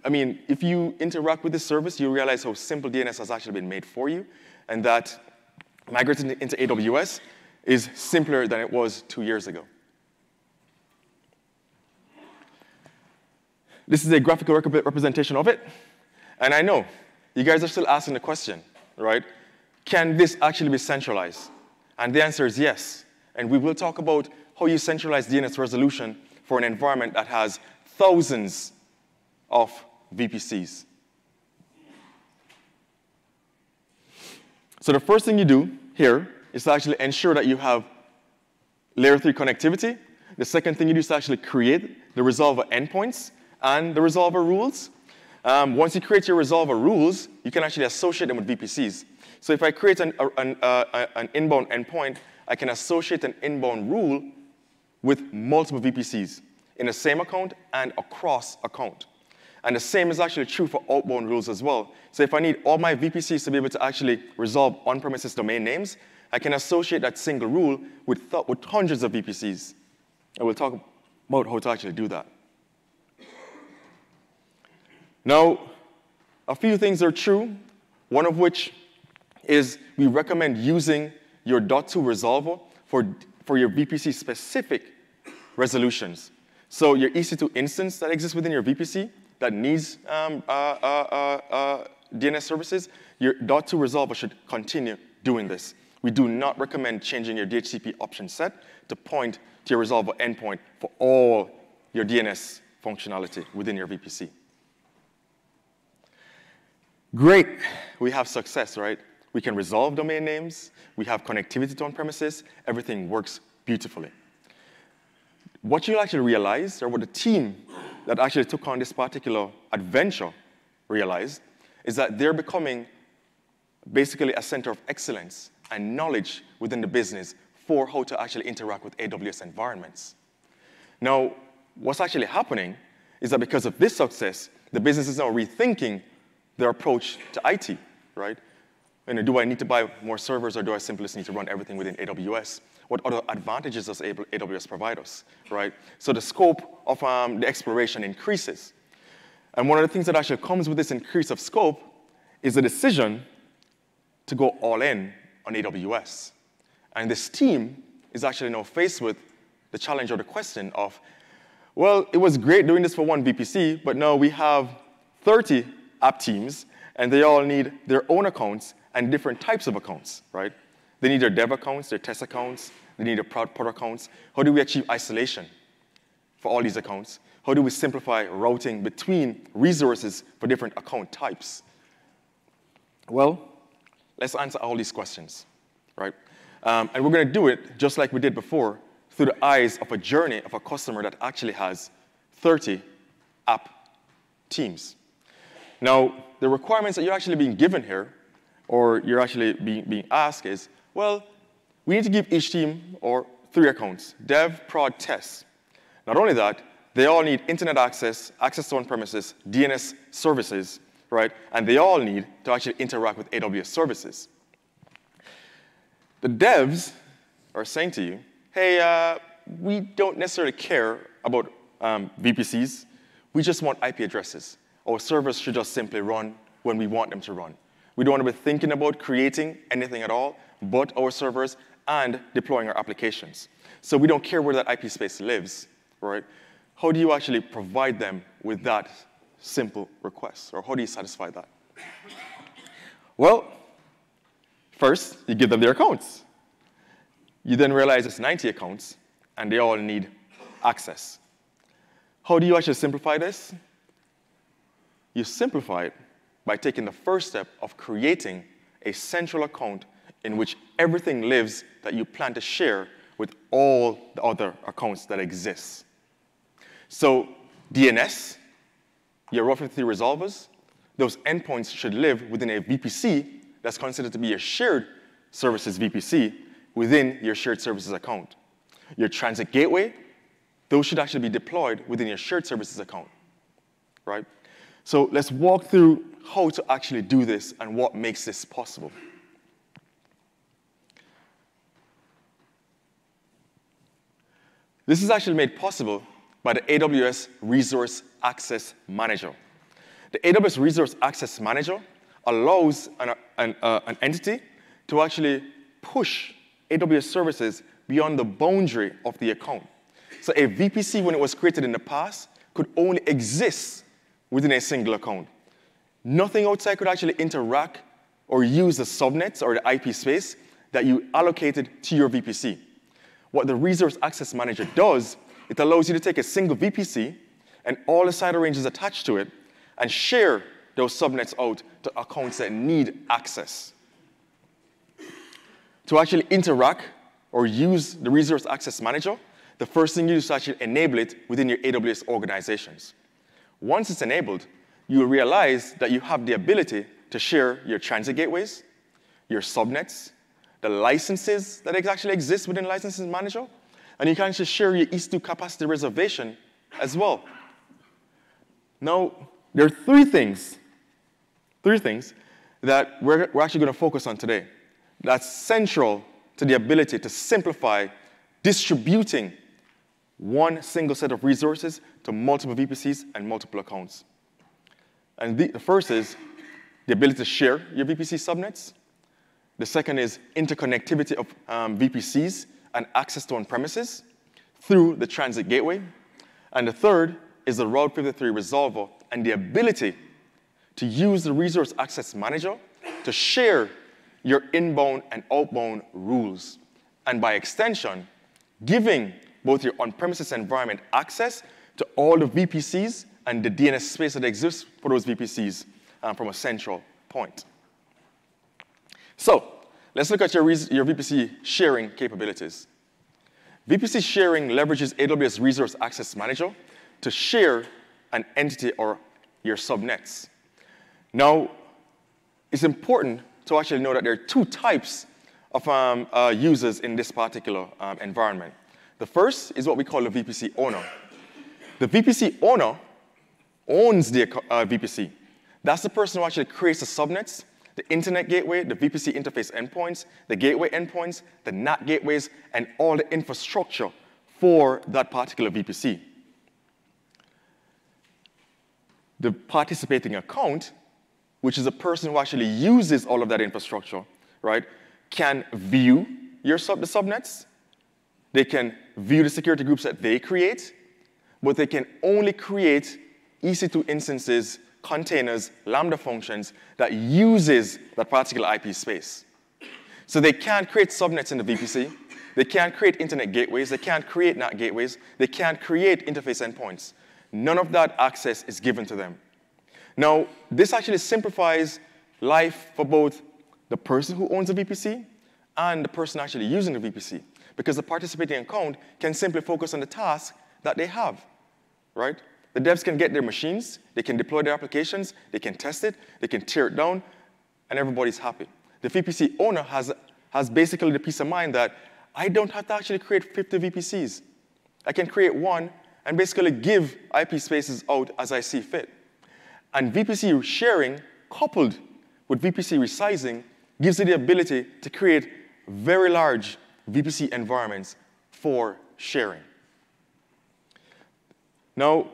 Speaker 1: I mean, if you interact with this service, you realize how simple DNS has actually been made for you, and that migrating into AWS is simpler than it was two years ago. This is a graphical representation of it. And I know you guys are still asking the question, right? Can this actually be centralized? And the answer is yes. And we will talk about how you centralize DNS resolution for an environment that has thousands of VPCs. So the first thing you do here is to actually ensure that you have layer 3 connectivity. The second thing you do is to actually create the resolver endpoints and the resolver rules. Um, once you create your resolver rules, you can actually associate them with VPCs. So if I create an, an, uh, an inbound endpoint, I can associate an inbound rule with multiple VPCs in the same account and across account. And the same is actually true for outbound rules as well. So if I need all my VPCs to be able to actually resolve on-premises domain names, I can associate that single rule with, with hundreds of VPCs. And we'll talk about how to actually do that. Now, a few things are true, one of which is we recommend using your .2 resolver for, for your VPC specific resolutions. So your EC2 instance that exists within your VPC that needs um, uh, uh, uh, uh DNS services, your .2 resolver should continue doing this. We do not recommend changing your DHCP option set to point to your resolver endpoint for all your DNS functionality within your VPC. Great, we have success, right? We can resolve domain names, we have connectivity to on-premises, everything works beautifully. What you'll actually realize, or what the team that actually took on this particular adventure realized, is that they're becoming basically a center of excellence and knowledge within the business for how to actually interact with AWS environments. Now, what's actually happening is that because of this success, the business is now rethinking their approach to IT, right? And do I need to buy more servers or do I simply just need to run everything within AWS? What other advantages does AWS provide us, right? So the scope of um, the exploration increases. And one of the things that actually comes with this increase of scope is the decision to go all in on AWS. And this team is actually now faced with the challenge or the question of, well, it was great doing this for one VPC, but now we have 30 app teams, and they all need their own accounts and different types of accounts, right? They need their dev accounts, their test accounts, they need their product accounts. How do we achieve isolation for all these accounts? How do we simplify routing between resources for different account types? Well, let's answer all these questions, right? Um, and we're going to do it just like we did before through the eyes of a journey of a customer that actually has 30 app teams. Now, the requirements that you're actually being given here, or you're actually being, being asked is, well, we need to give each team or three accounts, dev, prod, test. Not only that, they all need internet access, access to on-premises, DNS services, right? And they all need to actually interact with AWS services. The devs are saying to you, hey, uh, we don't necessarily care about um, VPCs. We just want IP addresses. Our servers should just simply run when we want them to run. We don't want to be thinking about creating anything at all but our servers and deploying our applications. So we don't care where that IP space lives, right? How do you actually provide them with that simple request? Or how do you satisfy that? Well, first, you give them their accounts. You then realize it's 90 accounts, and they all need access. How do you actually simplify this? You simplify it by taking the first step of creating a central account in which everything lives that you plan to share with all the other accounts that exist. So DNS, your Route 53 resolvers, those endpoints should live within a VPC that's considered to be a shared services VPC within your shared services account. Your transit gateway, those should actually be deployed within your shared services account, right? So let's walk through how to actually do this and what makes this possible. This is actually made possible by the AWS Resource Access Manager. The AWS Resource Access Manager allows an, an, uh, an entity to actually push AWS services beyond the boundary of the account. So a VPC, when it was created in the past, could only exist within a single account. Nothing outside could actually interact or use the subnets or the IP space that you allocated to your VPC. What the Resource Access Manager does, it allows you to take a single VPC and all the CIDR ranges attached to it and share those subnets out to accounts that need access. To actually interact or use the Resource Access Manager, the first thing you do is actually enable it within your AWS organizations. Once it's enabled, you will realize that you have the ability to share your transit gateways, your subnets, the licenses that actually exist within Licenses Manager, and you can actually share your EC2 capacity reservation as well. Now, there are three things, three things that we're, we're actually going to focus on today. That's central to the ability to simplify distributing one single set of resources to multiple VPCs and multiple accounts. And the, the first is the ability to share your VPC subnets. The second is interconnectivity of um, VPCs and access to on-premises through the transit gateway. And the third is the Route 53 resolver and the ability to use the resource access manager to share your inbound and outbound rules. And by extension, giving both your on-premises environment access to all the VPCs and the DNS space that exists for those VPCs um, from a central point. So let's look at your, your VPC sharing capabilities. VPC sharing leverages AWS Resource Access Manager to share an entity or your subnets. Now, it's important to actually know that there are two types of um, uh, users in this particular um, environment. The first is what we call a VPC owner. The VPC owner owns the uh, VPC. That's the person who actually creates the subnets, the internet gateway, the VPC interface endpoints, the gateway endpoints, the NAT gateways, and all the infrastructure for that particular VPC. The participating account, which is a person who actually uses all of that infrastructure, right, can view your sub the subnets, they can view the security groups that they create, but they can only create EC2 instances, containers, Lambda functions that uses that particular IP space. So they can't create subnets in the VPC. They can't create internet gateways. They can't create NAT gateways. They can't create interface endpoints. None of that access is given to them. Now, this actually simplifies life for both the person who owns the VPC and the person actually using the VPC because the participating account can simply focus on the task that they have, right? The devs can get their machines, they can deploy their applications, they can test it, they can tear it down, and everybody's happy. The VPC owner has, has basically the peace of mind that I don't have to actually create 50 VPCs. I can create one and basically give IP spaces out as I see fit. And VPC sharing coupled with VPC resizing gives you the ability to create very large VPC environments for sharing. Now,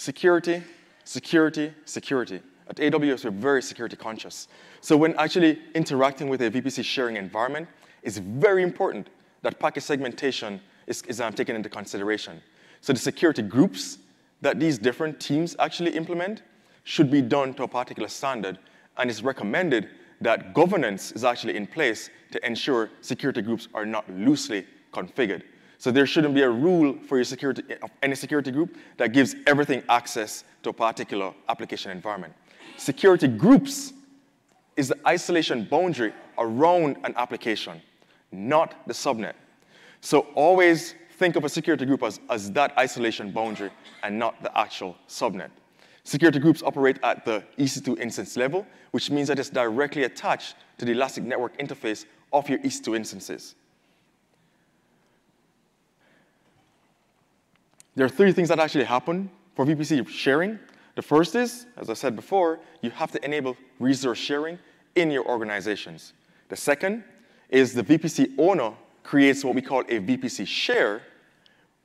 Speaker 1: security, security, security. At AWS, we're very security conscious. So when actually interacting with a VPC sharing environment, it's very important that packet segmentation is, is um, taken into consideration. So the security groups that these different teams actually implement should be done to a particular standard, and it's recommended that governance is actually in place to ensure security groups are not loosely configured. So there shouldn't be a rule for your security, any security group that gives everything access to a particular application environment. Security groups is the isolation boundary around an application, not the subnet. So always think of a security group as, as that isolation boundary and not the actual subnet. Security groups operate at the EC2 instance level, which means that it's directly attached to the Elastic Network interface of your EC2 instances. There are three things that actually happen for VPC sharing. The first is, as I said before, you have to enable resource sharing in your organizations. The second is the VPC owner creates what we call a VPC share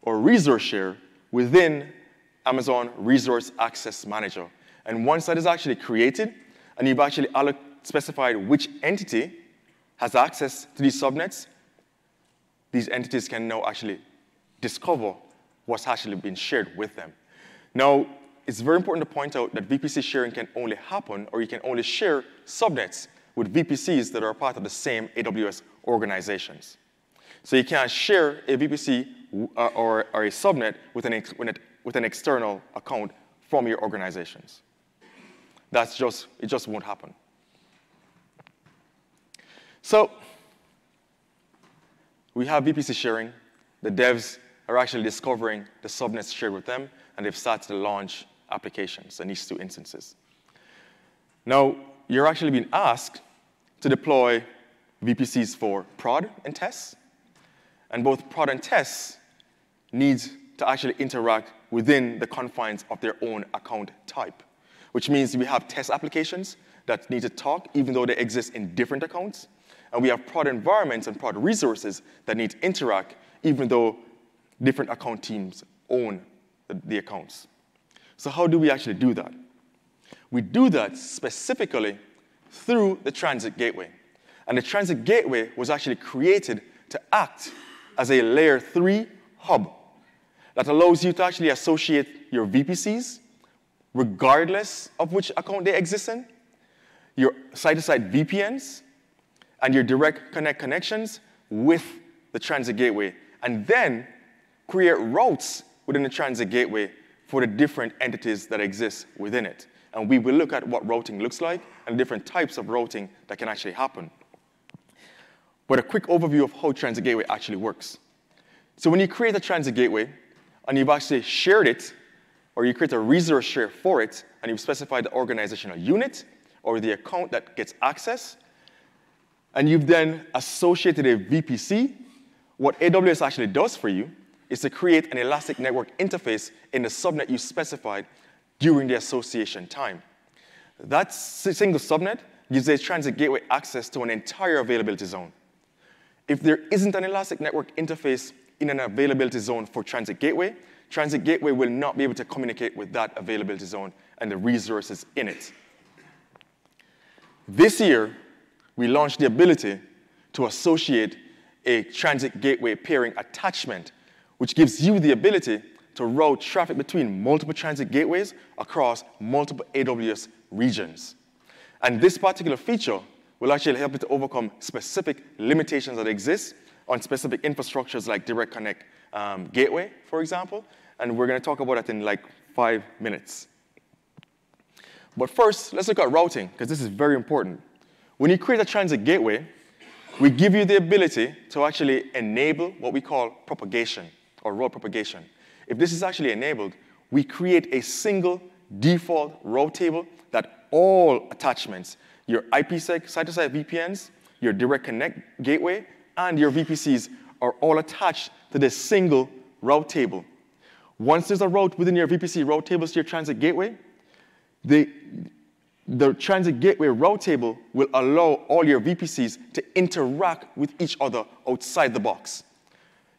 Speaker 1: or resource share within Amazon Resource Access Manager. And once that is actually created, and you've actually specified which entity has access to these subnets, these entities can now actually discover what's actually been shared with them. Now, it's very important to point out that VPC sharing can only happen, or you can only share subnets with VPCs that are part of the same AWS organizations. So you can't share a VPC uh, or, or, a subnet with an, with an external account from your organizations. That's just, it just won't happen. So we have VPC sharing. The devs are actually discovering the subnets shared with them, and they've started to launch applications in EC2 instances. Now, you're actually being asked to deploy VPCs for prod and tests, and both prod and tests need to actually interact within the confines of their own account type, which means we have test applications that need to talk even though they exist in different accounts, and we have prod environments and prod resources that need to interact even though different account teams own the, accounts. So how do we actually do that? We do that specifically through the transit gateway. And the transit gateway was actually created to act as a layer three hub that allows you to actually associate your VPCs, regardless of which account they exist in, your site-to-site VPNs, and your direct connect connections with the transit gateway, and then create routes within the transit gateway for the different entities that exist within it. And we will look at what routing looks like and different types of routing that can actually happen. But a quick overview of how Transit Gateway actually works. So when you create a Transit Gateway and you've actually shared it, or you create a resource share for it, and you've specified the organizational unit or the account that gets access, and you've then associated a VPC, what AWS actually does for you is to create an elastic network interface in the subnet you specified during the association time. That single subnet gives a transit gateway access to an entire availability zone. If there isn't an elastic network interface in an availability zone for transit gateway, transit gateway will not be able to communicate with that availability zone and the resources in it. This year, we launched the ability to associate a transit gateway peering attachment which gives you the ability to route traffic between multiple transit gateways across multiple AWS regions. And this particular feature will actually help you to overcome specific limitations that exist on specific infrastructures like Direct Connect um, Gateway, for example. And we're going to talk about that in like five minutes. But first, let's look at routing, because this is very important. When you create a transit gateway, we give you the ability to actually enable what we call propagation or route propagation. If this is actually enabled, we create a single default route table that all attachments, your IPsec site-to-site VPNs, your direct connect gateway, and your VPCs are all attached to this single route table. Once there's a route within your VPC route tables to your transit gateway, the, the transit gateway route table will allow all your VPCs to interact with each other outside the box.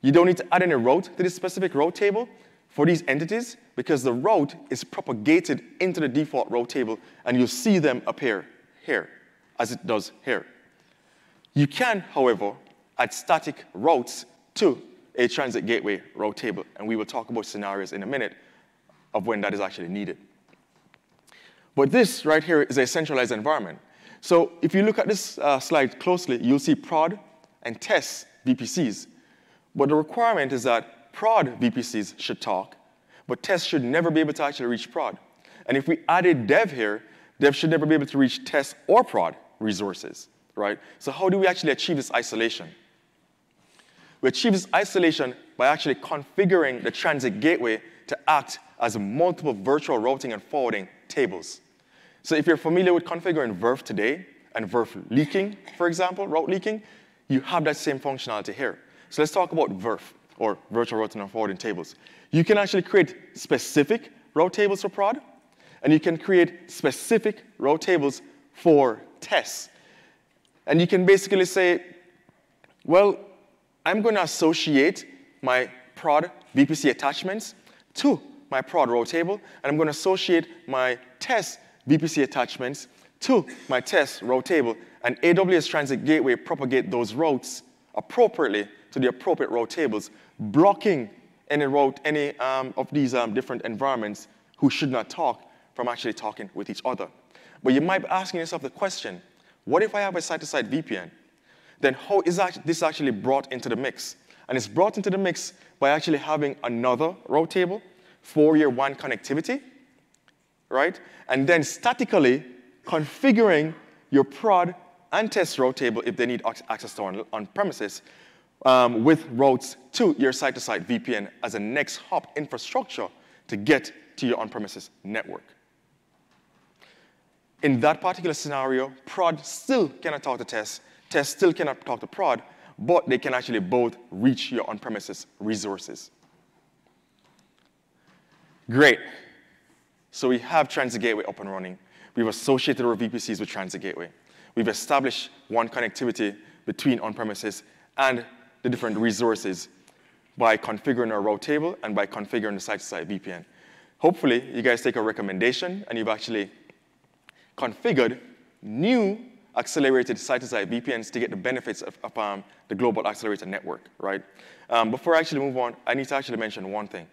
Speaker 1: You don't need to add any route to this specific route table for these entities because the route is propagated into the default route table and you'll see them appear here as it does here. You can, however, add static routes to a transit gateway route table, and we will talk about scenarios in a minute of when that is actually needed. But this right here is a centralized environment. So if you look at this uh, slide closely, you'll see prod and test VPCs but the requirement is that prod VPCs should talk, but test should never be able to actually reach prod. And if we added dev here, dev should never be able to reach test or prod resources, right? So how do we actually achieve this isolation? We achieve this isolation by actually configuring the transit gateway to act as multiple virtual routing and forwarding tables. So if you're familiar with configuring VRF today and VRF leaking, for example, route leaking, you have that same functionality here. So let's talk about VRF, or virtual routing and forwarding tables. You can actually create specific route tables for prod, And you can create specific route tables for tests. And you can basically say, well, I'm going to associate my prod VPC attachments to my prod route table, and I'm going to associate my test VPC attachments to my test route table, and AWS Transit Gateway propagate those routes appropriately to the appropriate route tables, blocking any route, any um, of these um, different environments who should not talk from actually talking with each other. But you might be asking yourself the question, what if I have a site-to-site VPN? Then how is this actually brought into the mix? And it's brought into the mix by actually having another route table for your WAN connectivity, right? And then statically configuring your prod and test route table if they need access to on, on premises um, with routes to your site-to-site VPN as a next hop infrastructure to get to your on-premises network. In that particular scenario, prod still cannot talk to test, test still cannot talk to prod, but they can actually both reach your on-premises resources. Great. So we have Transit Gateway up and running. We've associated our VPCs with Transit Gateway. We've established WAN connectivity between on-premises and the different resources by configuring our route table and by configuring the site-to-site VPN. Hopefully, you guys take a recommendation and you've actually configured new accelerated site-to-site VPNs to get the benefits of, of um, the global accelerator network, right? Um, before I actually move on, I need to actually mention one thing.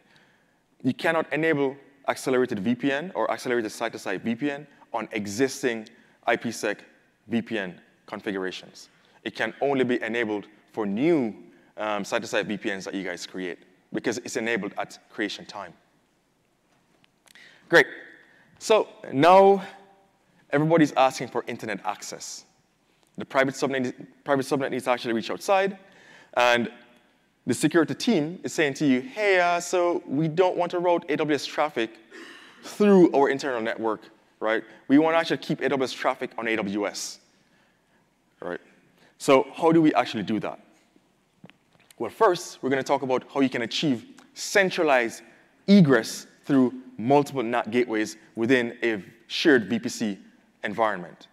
Speaker 1: You cannot enable accelerated VPN or accelerated site-to-site VPN on existing IPsec VPN configurations. It can only be enabled for new um, site-to-site VPNs that you guys create because it's enabled at creation time. Great. So now everybody's asking for internet access. The private subnet, private subnet needs to actually reach outside, and the security team is saying to you, hey, uh, so we don't want to route AWS traffic through our internal network, right? We want to actually keep AWS traffic on AWS? So how do we actually do that? Well, first, we're going to talk about how you can achieve centralized egress through multiple NAT gateways within a shared VPC environment.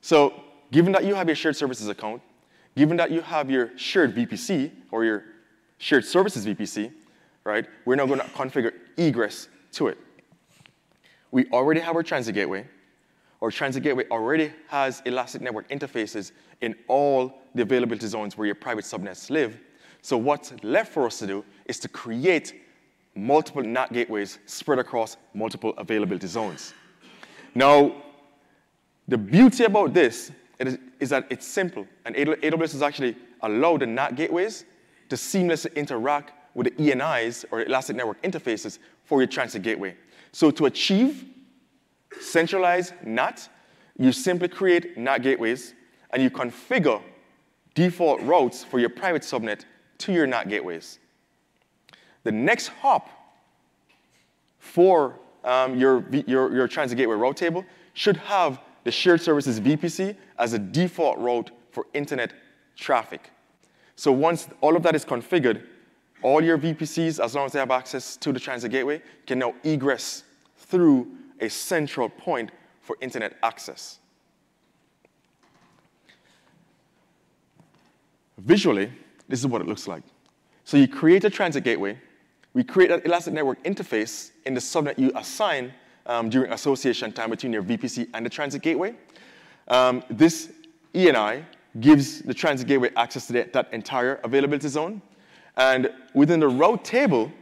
Speaker 1: So given that you have your shared services account, given that you have your shared VPC or your shared services VPC, right, we're now going to configure egress to it. We already have our transit gateway. Our transit gateway already has elastic network interfaces in all the availability zones where your private subnets live. So what's left for us to do is to create multiple NAT gateways spread across multiple availability zones. Now, the beauty about this is, is that it's simple, and AWS has actually allowed the NAT gateways to seamlessly interact with the ENIs, or Elastic Network Interfaces, for your transit gateway. So to achieve centralized NAT, you simply create NAT gateways, and you configure default routes for your private subnet to your NAT gateways. The next hop for um, your, your, your transit gateway route table should have the shared services VPC as a default route for internet traffic. So once all of that is configured, all your VPCs, as long as they have access to the transit gateway, can now egress through a central point for internet access. Visually, this is what it looks like. So you create a transit gateway, we create an Elastic Network interface in the subnet you assign um, during association time between your VPC and the transit gateway. Um, this ENI gives the transit gateway access to the, that entire availability zone. And within the route table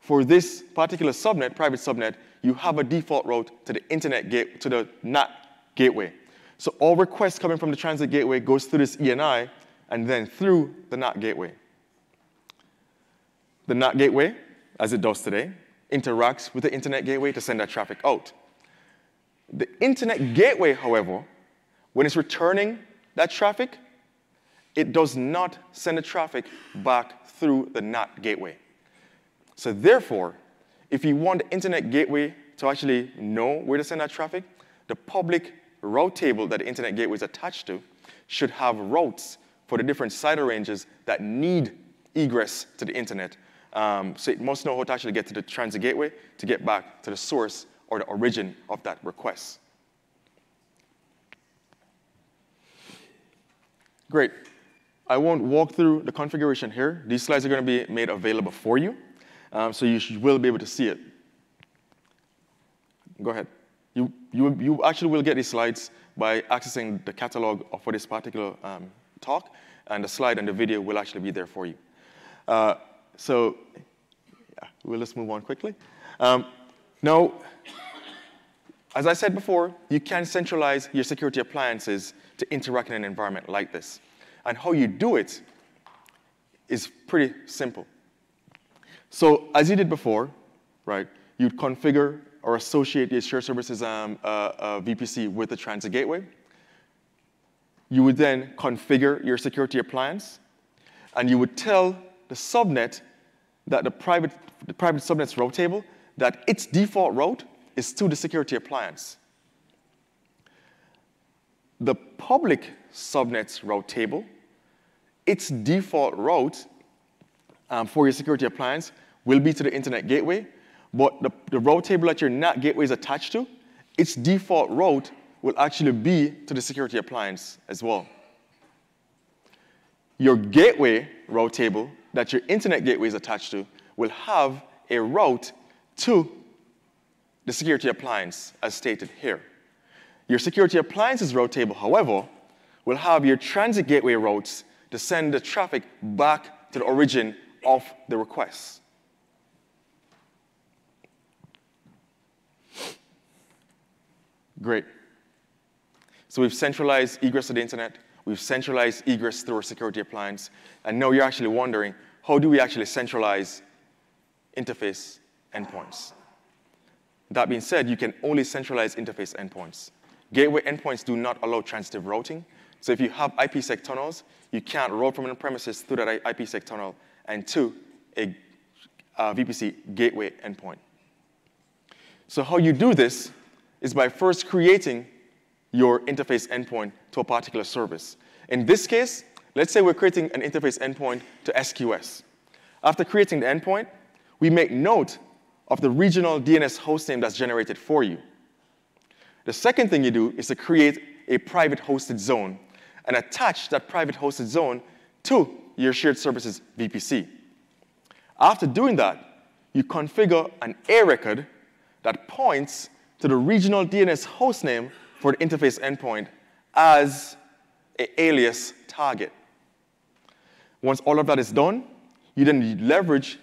Speaker 1: for this particular subnet, private subnet, you have a default route to the internet gate, to the NAT gateway. So all requests coming from the transit gateway goes through this ENI and then through the NAT gateway. The NAT gateway, as it does today, interacts with the internet gateway to send that traffic out. The internet gateway, however, when it's returning that traffic, it does not send the traffic back through the NAT gateway. So therefore, if you want the internet gateway to actually know where to send that traffic, the public route table that the internet gateway is attached to should have routes for the different CIDR ranges that need egress to the internet Um, so it must know how to actually get to the transit gateway to get back to the source or the origin of that request. Great. I won't walk through the configuration here. These slides are going to be made available for you, um, so you will be able to see it. Go ahead. You, you, you actually will get these slides by accessing the catalog for this particular um, talk, and the slide and the video will actually be there for you. Uh, so yeah, we'll just move on quickly. Um, now, as I said before, you can centralize your security appliances to interact in an environment like this. And how you do it is pretty simple. So as you did before, right, you'd configure or associate your shared services um, uh, uh, VPC with the transit gateway. You would then configure your security appliance, and you would tell the subnet that the private, the private subnet's route table that its default route is to the security appliance. The public subnet's route table, its default route um, for your security appliance will be to the internet gateway, but the, the route table that your NAT gateway is attached to, its default route will actually be to the security appliance as well. Your gateway route table that your internet gateway is attached to will have a route to the security appliance as stated here. Your security appliances route table, however, will have your transit gateway routes to send the traffic back to the origin of the request. Great. So we've centralized egress to the internet, we've centralized egress through our security appliance, and now you're actually wondering, how do we actually centralize interface endpoints? That being said, you can only centralize interface endpoints. Gateway endpoints do not allow transitive routing. So if you have IPsec tunnels, you can't route from an premises through that IPsec tunnel and to a uh, VPC gateway endpoint. So how you do this is by first creating your interface endpoint to a particular service. In this case, let's say we're creating an interface endpoint to SQS. After creating the endpoint, we make note of the regional DNS hostname that's generated for you. The second thing you do is to create a private hosted zone and attach that private hosted zone to your shared services VPC. After doing that, you configure an A record that points to the regional DNS hostname for the interface endpoint as an alias target. Once all of that is done, you then leverage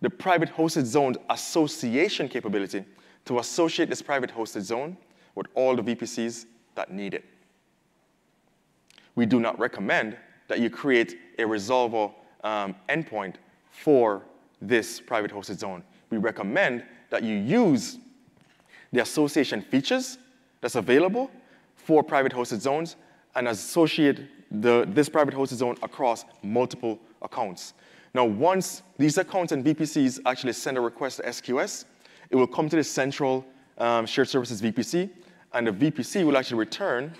Speaker 1: the private hosted zone association capability to associate this private hosted zone with all the VPCs that need it. We do not recommend that you create a resolver um, endpoint for this private hosted zone. We recommend that you use the association features that's available for private hosted zones and associate the, this private hosted zone across multiple accounts. Now, once these accounts and VPCs actually send a request to SQS, it will come to the central um, shared services VPC, and the VPC will actually return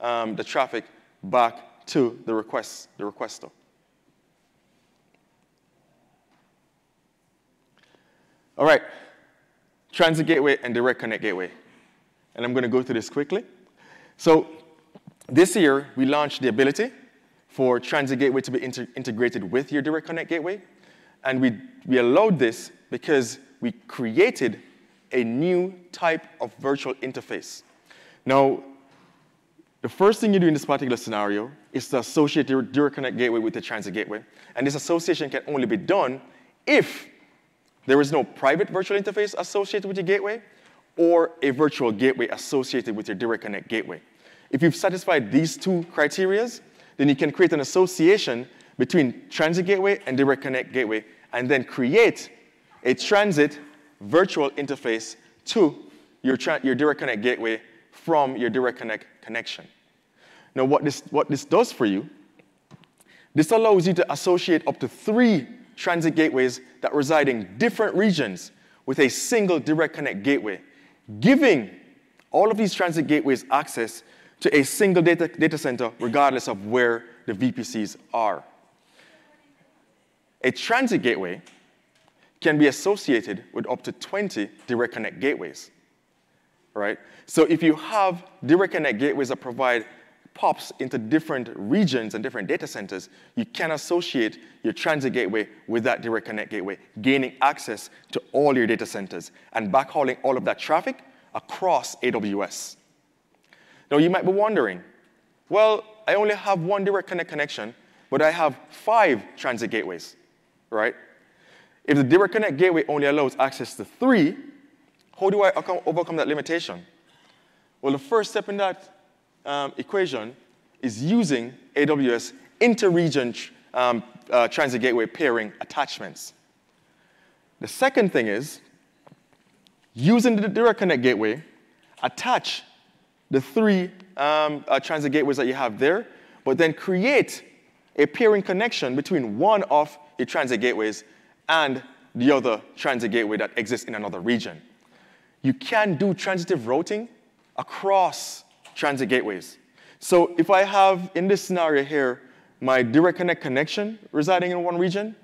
Speaker 1: um, the traffic back to the request, the requester. All right, transit gateway and direct connect gateway. And I'm going to go through this quickly. So this year, we launched the ability for Transit Gateway to be integrated with your Direct Connect gateway. And we, we allowed this because we created a new type of virtual interface. Now, the first thing you do in this particular scenario is to associate your Direct Connect gateway with the Transit Gateway. And this association can only be done if there is no private virtual interface associated with your gateway or a virtual gateway associated with your Direct Connect gateway. If you've satisfied these two criterias, then you can create an association between Transit Gateway and Direct Connect Gateway, and then create a transit virtual interface to your, your Direct Connect Gateway from your Direct Connect connection. Now, what this, what this does for you, this allows you to associate up to three transit gateways that reside in different regions with a single Direct Connect gateway, giving all of these transit gateways access to a single data, data center regardless of where the VPCs are. A transit gateway can be associated with up to 20 direct connect gateways. Right? So if you have direct connect gateways that provide POPs into different regions and different data centers, you can associate your transit gateway with that direct connect gateway, gaining access to all your data centers and backhauling all of that traffic across AWS. Now you might be wondering, well, I only have one direct connect connection, but I have five transit gateways, right? If the direct connect gateway only allows access to three, how do I overcome that limitation? Well, the first step in that um, equation is using AWS inter-region um, uh, transit gateway peering attachments. The second thing is, using the Direct Connect gateway, attach the three um, uh, transit gateways that you have there, but then create a peering connection between one of your transit gateways and the other transit gateway that exists in another region. You can do transitive routing across transit gateways. So if I have, in this scenario here, my direct connect connection residing in one region,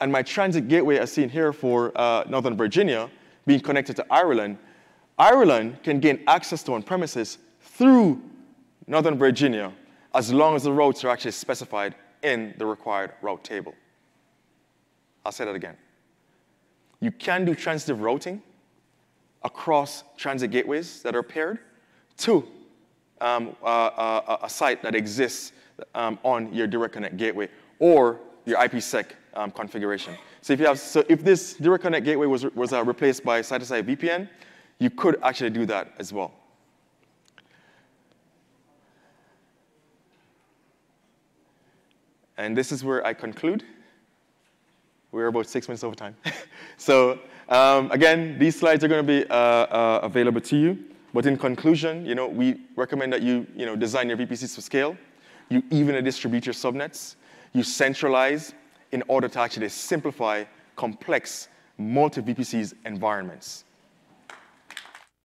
Speaker 1: and my transit gateway as seen here for uh, Northern Virginia being connected to Ireland, Ireland can gain access to on-premises through Northern Virginia as long as the routes are actually specified in the required route table. I'll say that again. You can do transitive routing across transit gateways that are peered to um, uh, uh, a site that exists um, on your Direct Connect gateway or your IPsec um, configuration. So if, you have, so if this Direct Connect gateway was, was uh, replaced by site-to-site VPN, you could actually do that as well. And this is where I conclude. We're about six minutes over time. so um, again, these slides are going to be uh, uh, available to you. But in conclusion, you know, we recommend that you, you know, design your VPCs to scale. You even distribute your subnets. You centralize in order to actually simplify complex multi-VPCs environments.